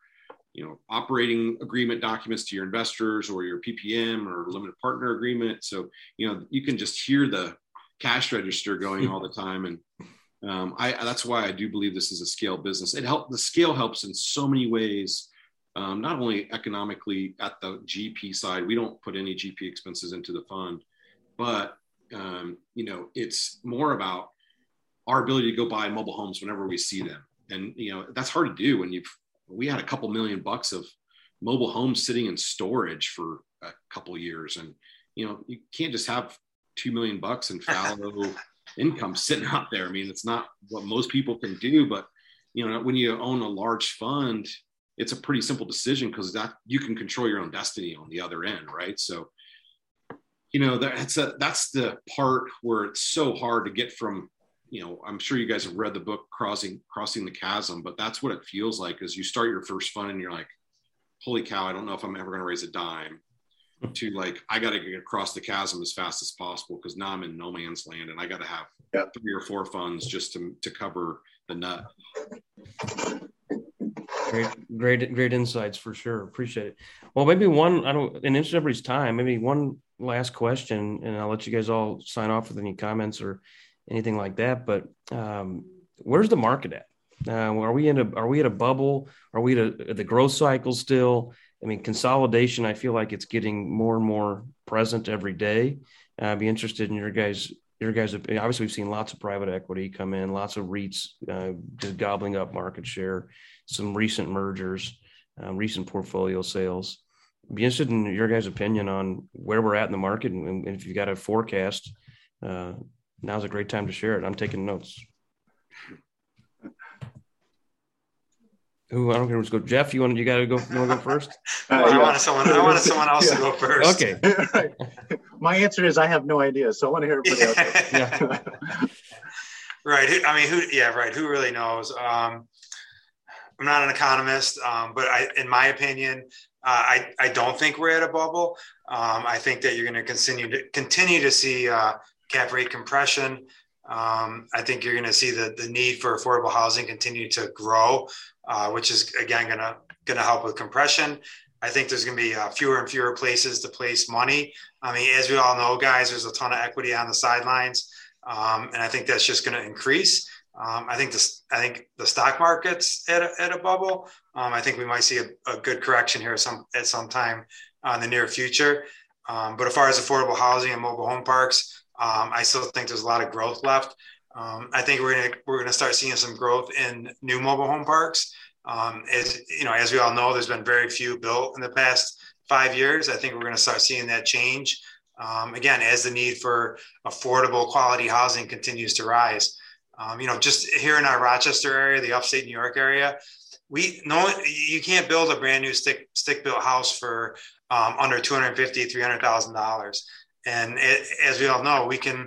S3: you know operating agreement documents to your investors or your ppm or limited partner agreement so you know you can just hear the cash register going all the time and um, I, that's why I do believe this is a scale business. It help the scale helps in so many ways, um, not only economically at the GP side. We don't put any GP expenses into the fund, but um, you know it's more about our ability to go buy mobile homes whenever we see them and you know that's hard to do when you've we had a couple million bucks of mobile homes sitting in storage for a couple years. And you know you can't just have two million bucks in fallow income sitting out there. I mean it's not what most people can do but you know when you own a large fund it's a pretty simple decision because that you can control your own destiny on the other end right? So you know that's a that's the part where it's so hard to get from you know, I'm sure you guys have read the book Crossing Crossing the Chasm, but that's what it feels like as you start your first fund and you're like, holy cow, I don't know if I'm ever going to raise a dime. Hmm. to like, I got to get across the chasm as fast as possible because now I'm in no man's land and I got to have yeah. three or four funds just to to cover the nut.
S2: great, great, great insights for sure. Appreciate it. Well, maybe one, I don't, in interest of everybody's time, maybe one last question, and I'll let you guys all sign off with any comments or anything like that. But um, where's the market at? Uh, are we in a, are we at a bubble? Are we at, a, the growth cycle still? I mean, consolidation, I feel like it's getting more and more present every day. Uh, I'd be interested in your guys' your guys obviously we've seen lots of private equity come in, lots of REITs uh, just gobbling up market share, some recent mergers, um, recent portfolio sales. Be interested in your guys' opinion on where we're at in the market, and, and if you've got a forecast, uh, now's a great time to share it. I'm taking notes. Who I don't care. Let's go. Jeff, you want you got to go. You want to go first?
S5: Uh, yeah. I wanted someone. I wanted someone else yeah. to go first.
S2: Okay.
S4: right. My answer is I have no idea, so I want to hear everybody else.
S5: yeah. right. I mean, who? Yeah. Right. Who really knows? Um, I'm not an economist, um, but I, in my opinion, uh, I I don't think we're at a bubble. Um, I think that you're going to continue to continue to see uh, cap rate compression. Um, I think you're going to see the, the need for affordable housing continue to grow, uh, which is again going to going to help with compression. I think there's going to be uh, fewer and fewer places to place money. I mean, as we all know, guys, there's a ton of equity on the sidelines, um, and I think that's just going to increase. Um, I think this. I think the stock market's at a, at a bubble. Um, I think we might see a, a, good correction here some at some time uh, in the near future. Um, but as far as affordable housing and mobile home parks, um, I still think there's a lot of growth left. Um, I think we're gonna we're gonna start seeing some growth in new mobile home parks. Um, as you know, as we all know, there's been very few built in the past five years. I think we're gonna start seeing that change. Um, again, as the need for affordable quality housing continues to rise. Um, you know, just here in our Rochester area, the upstate New York area, we no you can't build a brand new stick stick built house for um, under 250 300000 dollars and it, as we all know, we can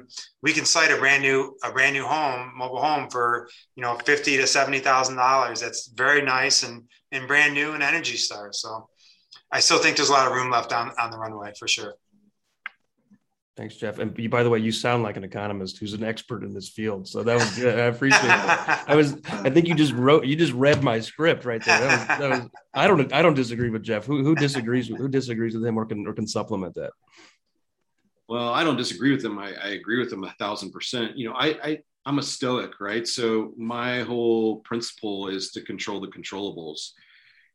S5: we can cite a brand new a brand new home, mobile home for you know fifty to seventy thousand dollars. That's very nice and and brand new and Energy Star. So I still think there's a lot of room left on on the runway for sure.
S2: Thanks, Jeff. And by the way, you sound like an economist who's an expert in this field. So that was good. I appreciate. I was, I think you just wrote, you just read my script right there. That was, that was I don't, I don't disagree with Jeff. Who, who disagrees with, who disagrees with him or can, or can supplement that?
S3: Well, I don't disagree with them. I, I agree with them a thousand percent. You know, I, I I'm a stoic, right? So my whole principle is to control the controllables.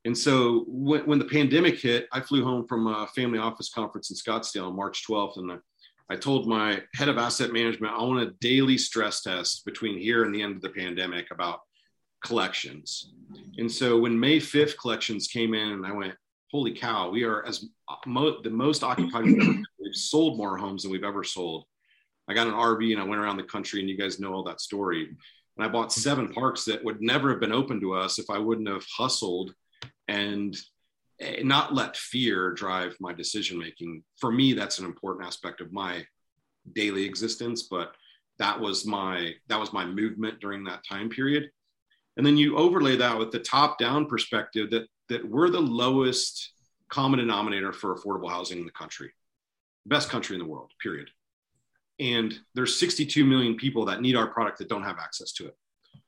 S3: And so when, when the pandemic hit, I flew home from a family office conference in Scottsdale on March 12th, and I, I told my head of asset management I want a daily stress test between here and the end of the pandemic about collections. And so when May 5th collections came in, and I went, holy cow, we are as mo- the most occupied. we've sold more homes than we've ever sold. I got an RV and I went around the country, and you guys know all that story. And I bought seven parks that would never have been open to us if I wouldn't have hustled and eh, not let fear drive my decision making. For me, that's an important aspect of my daily existence. But that was my that was my movement during that time period. And then you overlay that with the top down perspective that that we're the lowest common denominator for affordable housing in the country, best country in the world, period. And there's 62 million people that need our product that don't have access to it.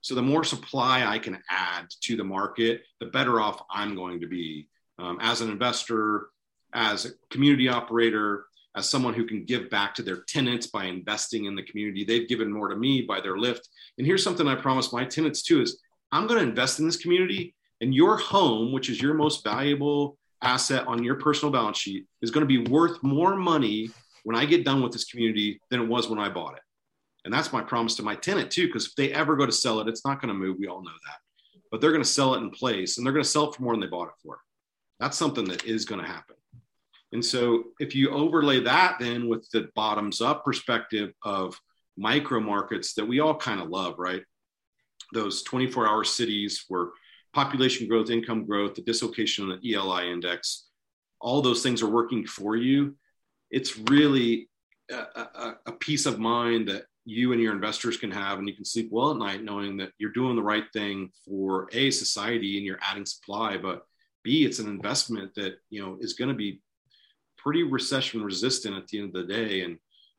S3: So the more supply I can add to the market, the better off I'm going to be um, as an investor, as a community operator, as someone who can give back to their tenants by investing in the community. They've given more to me by their lift. And here's something I promise my tenants too is I'm going to invest in this community and your home, which is your most valuable asset on your personal balance sheet, is going to be worth more money when I get done with this community than it was when I bought it. And that's my promise to my tenant too, because if they ever go to sell it, it's not going to move. We all know that. But they're going to sell it in place and they're going to sell it for more than they bought it for. That's something that is going to happen. And so if you overlay that then with the bottoms up perspective of micro markets that we all kind of love, right? Those 24 hour cities where population growth, income growth, the dislocation of the ELI index, all those things are working for you. It's really a, a, a, peace of mind that you and your investors can have, and you can sleep well at night knowing that you're doing the right thing for a society and you're adding supply, but B, it's an investment that you know is going to be pretty recession resistant at the end of the day. And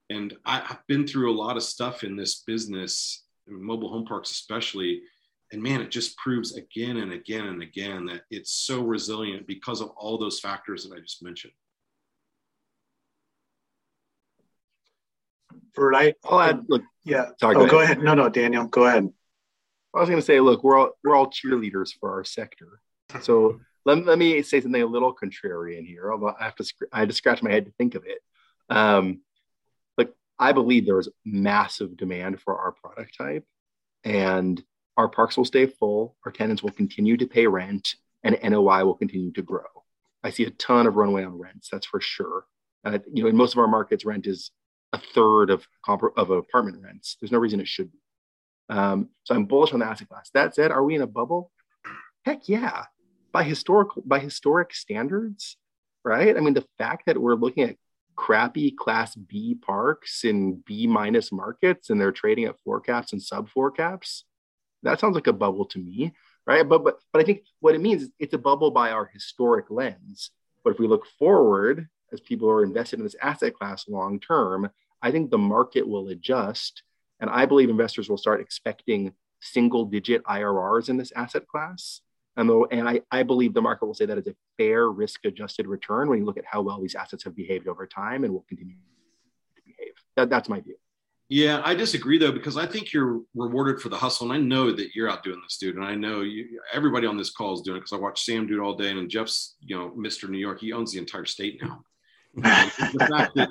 S3: and I, have been through a lot of stuff in this business, mobile home parks especially, and man, it just proves again and again and again that it's so resilient because of all those factors that I just mentioned.
S4: For I,
S6: I'll add, look,
S4: yeah.
S6: Sorry,
S4: oh,
S6: go
S4: go ahead. No, no, Daniel, go ahead.
S6: I was going to say, look, we're all we're all cheerleaders for our sector. So let, let me say something a little contrarian here, although I have to I had to scratch my head to think of it. Um, like I believe there is massive demand for our product type, and our parks will stay full. Our tenants will continue to pay rent, and NOI will continue to grow. I see a ton of runway on rents, that's for sure. Uh, you know, in most of our markets, rent is a third of comp- of apartment rents. There's no reason it should be. Um, so I'm bullish on the asset class. That said, are we in a bubble? Heck yeah. By historical by historic standards, right? I mean, the fact that we're looking at crappy class B parks in B minus markets and they're trading at four caps and sub four caps, that sounds like a bubble to me, right? But but but I think what it means is it's a bubble by our historic lens. But if we look forward, as people are invested in this asset class long term, I think the market will adjust and I believe investors will start expecting single digit IRRs in this asset class. And, though, and I, I believe the market will say that is a fair risk adjusted return when you look at how well these assets have behaved over time and will continue to behave. That, that's my view.
S3: Yeah, I disagree though because I think you're rewarded for the hustle, and I know that you're out doing this, dude. And I know you, everybody on this call is doing it because I watch Sam do it all day, and Jeff's, you know, Mr. New York. He owns the entire state now. the fact that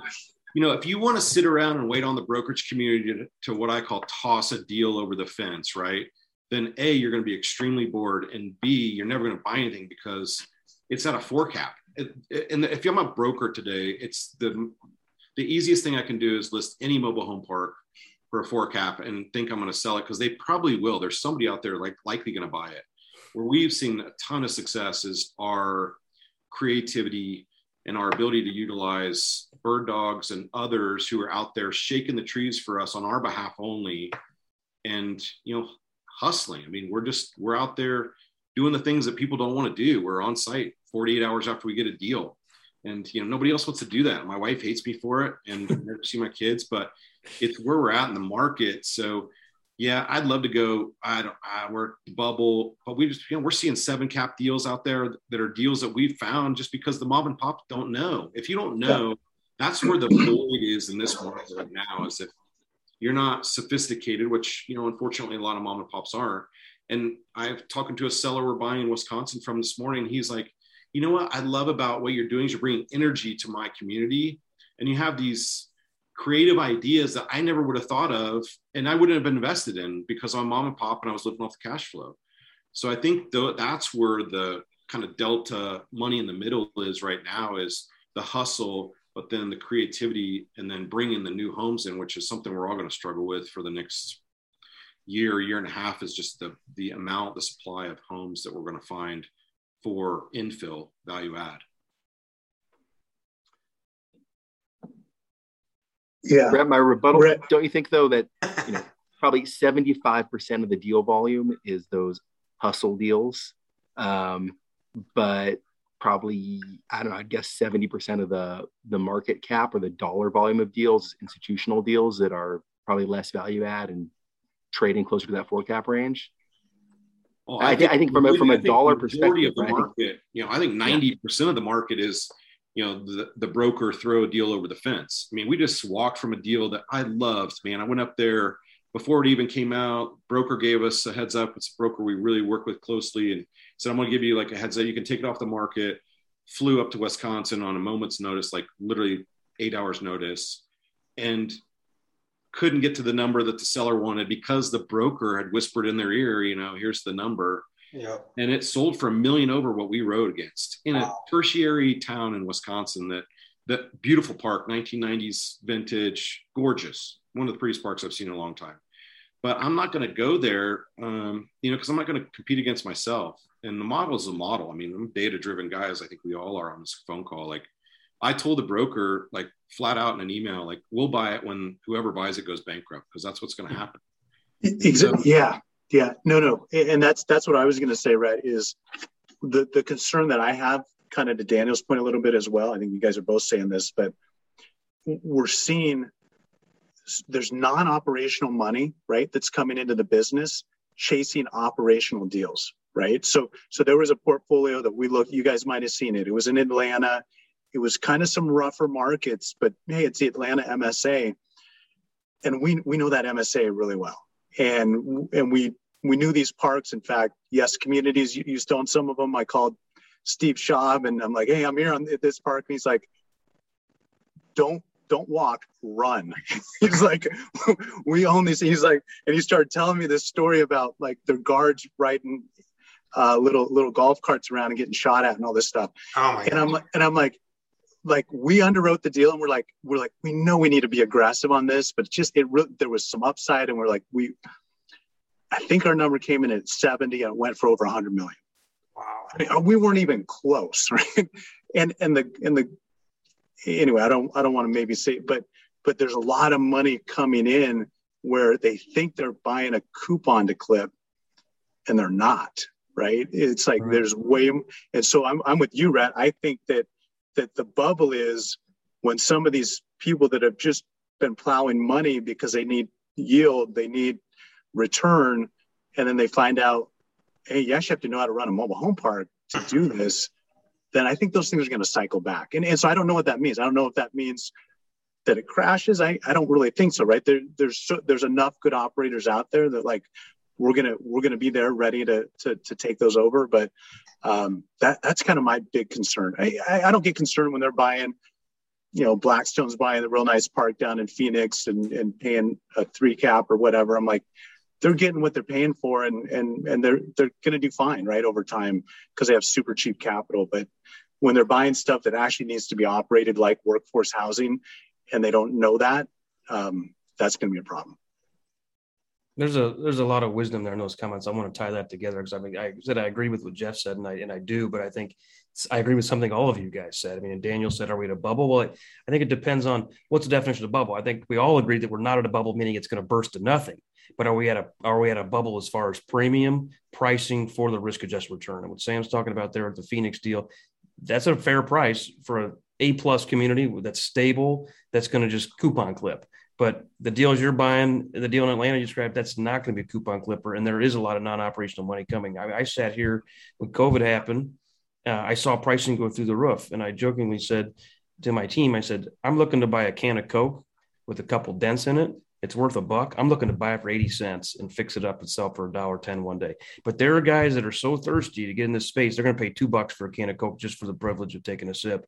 S3: you know, if you want to sit around and wait on the brokerage community to, to, what I call toss a deal over the fence, right? Then A, you're going to be extremely bored, and B, you're never going to buy anything because it's at a four cap. And if I'm a broker today, it's the the easiest thing I can do is list any mobile home park for a four cap and think I'm going to sell it because they probably will. There's somebody out there like likely going to buy it. Where we've seen a ton of success is our creativity and our ability to utilize bird dogs and others who are out there shaking the trees for us on our behalf only and you know hustling i mean we're just we're out there doing the things that people don't want to do we're on site 48 hours after we get a deal and you know nobody else wants to do that. My wife hates me for it and never see my kids but it's where we're at in the market. So yeah i'd love to go. I don't I, we're bubble but we just you know we're seeing seven cap deals out there that are deals that we've found just because the mom and pop don't know. If you don't know that's where the void is in this market right now is if you're not sophisticated which you know unfortunately a lot of mom and pops aren't. And i've talking to a seller we're buying in wisconsin from this morning. He's like you know what? I love about what you're doing is you're bringing energy to my community and you have these creative ideas that i never would have thought of and i wouldn't have been invested in because i'm mom and pop and i was living off the cash flow. So i think though that's where the kind of delta money in the middle is right now is the hustle but then the creativity and then bringing the new homes in, which is something we're all going to struggle with for the next year, year and a half, is just the the amount, the supply of homes that we're going to find for infill value add.
S6: Yeah. Rhett, my rebuttal. Rhett. Don't you think though that you know probably seventy five percent of the deal volume is those hustle deals, um, but probably I don't know. I guess seventy percent of the the market cap or the dollar volume of deals, institutional deals that are probably less value add and trading closer to that four cap range.
S3: Well, I, I, think, I think from a, from a dollar perspective, of the market, you know, I think ninety percent yeah. of the market is you know the, the broker throw a deal over the fence. I mean, we just walked from a deal that I loved, man. I went up there before it even came out. Broker gave us a heads up. It's a broker we really work with closely, and said, I'm going to give you like a heads up. You can take it off the market. Flew up to Wisconsin on a moment's notice, like literally eight hours notice, and couldn't get to the number that the seller wanted because the broker had whispered in their ear, you know, here's the number. Yeah. And it sold for a million over what we rode against in wow. a tertiary town in Wisconsin that that beautiful park, 1990s vintage, gorgeous. One of the prettiest parks I've seen in a long time. But I'm not going to go there, um, you know, because I'm not going to compete against myself and the model is a model. I mean, I'm data driven guys. I think we all are on this phone call. Like I told the broker, like flat out in an email, like we'll buy it when whoever buys it goes bankrupt because that's what's going to happen.
S4: Exactly. So, yeah. Yeah. No, no. And that's, that's what I was going to say, Rhett, is the, the concern that I have kind of to Daniel's point a little bit as well. I think you guys are both saying this, but we're seeing there's non-operational money, right? That's coming into the business chasing operational deals, right? So so there was a portfolio that we looked. You guys might have seen it. It was in Atlanta. It was kind of some rougher markets, but hey, it's the Atlanta MSA, and we we know that MSA really well, and and we we knew these parks. In fact, YES Communities used to own some of them. I called Steve Schaub and I'm like, hey, I'm here on this park, and he's like, don't don't walk, run. he's like, we own these. He's like, and he started telling me this story about like their guards riding uh, little little golf carts around and getting shot at and all this stuff.
S5: Oh my
S4: and God. I'm like, and I'm like, like we underwrote the deal and we're like, we're like, we know we need to be aggressive on this, but just it re- there was some upside and we're like, we, I think our number came in at 70 and it went for over 100 million.
S5: Wow.
S4: I mean, uh, we weren't even close, right? And and the and the anyway, I don't I don't want to maybe say, but but there's a lot of money coming in where they think they're buying a coupon to clip, and they're not. Right? It's like right. there's way, and so I'm I'm with you, Rhett. I think that that the bubble is when some of these people that have just been plowing money because they need yield, they need return, and then they find out, hey, you actually have to know how to run a mobile home park to do this then I think those things are going to cycle back. And, and so I don't know what that means. I don't know if that means that it crashes. I, I don't really think so, right? There, there's so, there's enough good operators out there that like we're gonna we're gonna be there ready to to, to take those over. But um, that that's kind of my big concern. I, I, I don't get concerned when they're buying. You know, Blackstone's buying the real nice park down in Phoenix and, and paying a three cap or whatever. I'm like, they're getting what they're paying for and and and they're they're to do fine right over time because they have super cheap capital but when they're buying stuff that actually needs to be operated like workforce housing and they don't know that um, that's to be a problem
S2: there's a there's a lot of wisdom there in those comments i want to tie that together because i mean i said i agree with what jeff said and i and i do but i think I agree with something all of you guys said. I mean, Daniel said, "Are we at a bubble?" Well, I think it depends on what's the definition of bubble. I think we all agree that we're not at a bubble, meaning it's going to burst to nothing but are we at a are we at a bubble as far as premium pricing for the risk adjusted return? And what Sam's talking about there at the Phoenix deal, that's a fair price for a A plus community that's stable, that's going to just coupon clip. But the deals you're buying, the deal in Atlanta you described, that's not going to be a coupon clipper. And there is a lot of non-operational money coming. I, I sat here when COVID happened. Uh, I saw pricing go through the roof, and I jokingly said to my team, I said, "I'm looking to buy a can of Coke with a couple dents in it it's worth a buck. I'm looking to buy it for 80 cents and fix it up and sell for a dollar ten one day. But there are guys that are so thirsty to get in this space, they're going to pay two bucks for a can of Coke just for the privilege of taking a sip.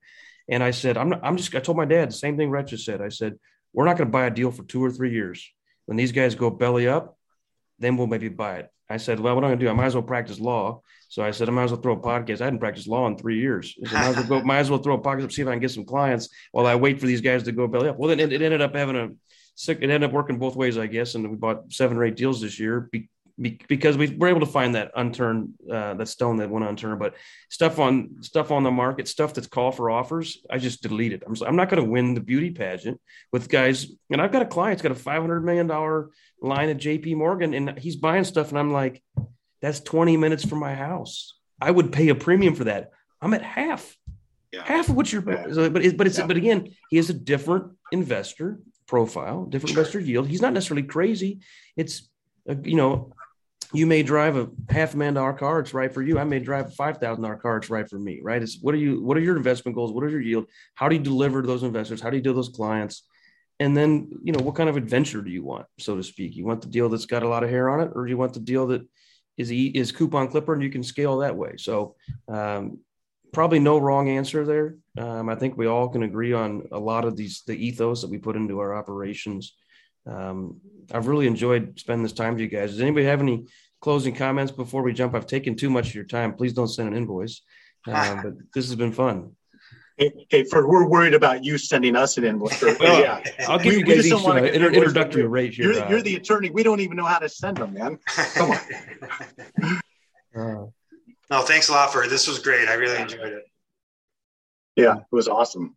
S2: And I said, I'm not, I'm just, I told my dad the same thing just said. I said, we're not going to buy a deal for two or three years. When these guys go belly up, then we'll maybe buy it. I said, well, what am I'm going to do, I might as well practice law. So I said, I might as well throw a podcast. I hadn't practiced law in three years. I might as well, go, might as well throw a podcast up, see if I can get some clients while I wait for these guys to go belly up. Well, then it, it ended up having a, sick, it ended up working both ways, I guess. And we bought seven or eight deals this year because we were able to find that unturned, uh, that stone that went unturned. But stuff on stuff on the market, stuff that's call for offers, I just delete it. I'm, I'm not going to win the beauty pageant with guys. And I've got a client that's got a $500 million line at JP Morgan and he's buying stuff. And I'm like, that's 20 minutes from my house. I would pay a premium for that. I'm at half. Yeah. Half of what you're, but it, but it's yeah. but again, he is a different investor profile, different investor yield. He's not necessarily crazy. It's, a, you know, you may drive a half a million dollar car. It's right for you. I may drive a five thousand dollar car. It's right for me. Right. It's what are you? What are your investment goals? What is your yield? How do you deliver to those investors? How do you deal those clients? And then you know what kind of adventure do you want, so to speak? You want the deal that's got a lot of hair on it, or do you want the deal that is is coupon clipper and you can scale that way? So um, probably no wrong answer there. Um, I think we all can agree on a lot of these the ethos that we put into our operations. Um, I've really enjoyed spending this time with you guys. Does anybody have any closing comments before we jump? I've taken too much of your time. Please don't send an invoice. Uh, but this has been fun.
S4: Hey, hey, for we're worried about you sending us an invoice. well,
S2: yeah, I'll give we, you guys each uh, an inter- introductory rate
S4: here. You're, uh, you're, the attorney. We don't even know how to send them, man. Come on.
S5: Uh, no, thanks a lot for it. This was great. I really enjoyed it.
S4: Yeah, it was awesome.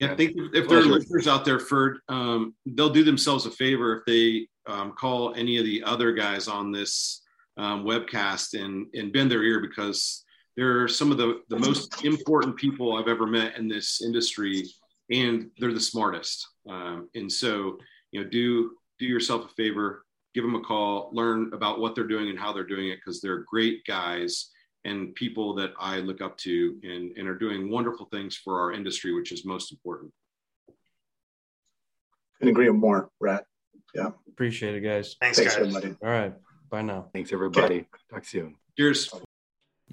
S3: Yeah, I think if there are listeners out there, Ferd, um, they'll do themselves a favor if they um, call any of the other guys on this um, webcast and, and bend their ear because they're some of the, the most important people I've ever met in this industry, and they're the smartest. Um, and so, you know, do do yourself a favor, give them a call, learn about what they're doing and how they're doing it because they're great guys and people that I look up to and, and are doing wonderful things for our industry, which is most important.
S4: Couldn't agree more, Brad. Yeah.
S2: Appreciate it, guys.
S5: Thanks,
S4: Thanks,
S5: guys.
S4: everybody.
S2: All right. Bye now.
S6: Thanks, everybody. Talk soon.
S3: Cheers.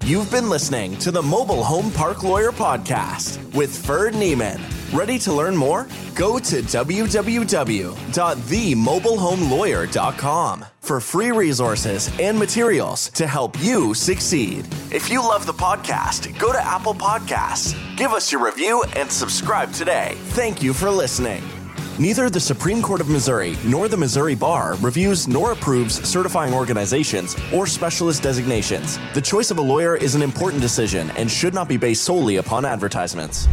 S1: You've been listening to the Mobile Home Park Lawyer Podcast with Ferd Niemann. Ready to learn more? Go to www.themobilehomelawyer.com for free resources and materials to help you succeed. If you love the podcast, go to Apple Podcasts, give us your review, and subscribe today. Thank you for listening. Neither the Supreme Court of Missouri nor the Missouri Bar reviews nor approves certifying organizations or specialist designations. The choice of a lawyer is an important decision and should not be based solely upon advertisements.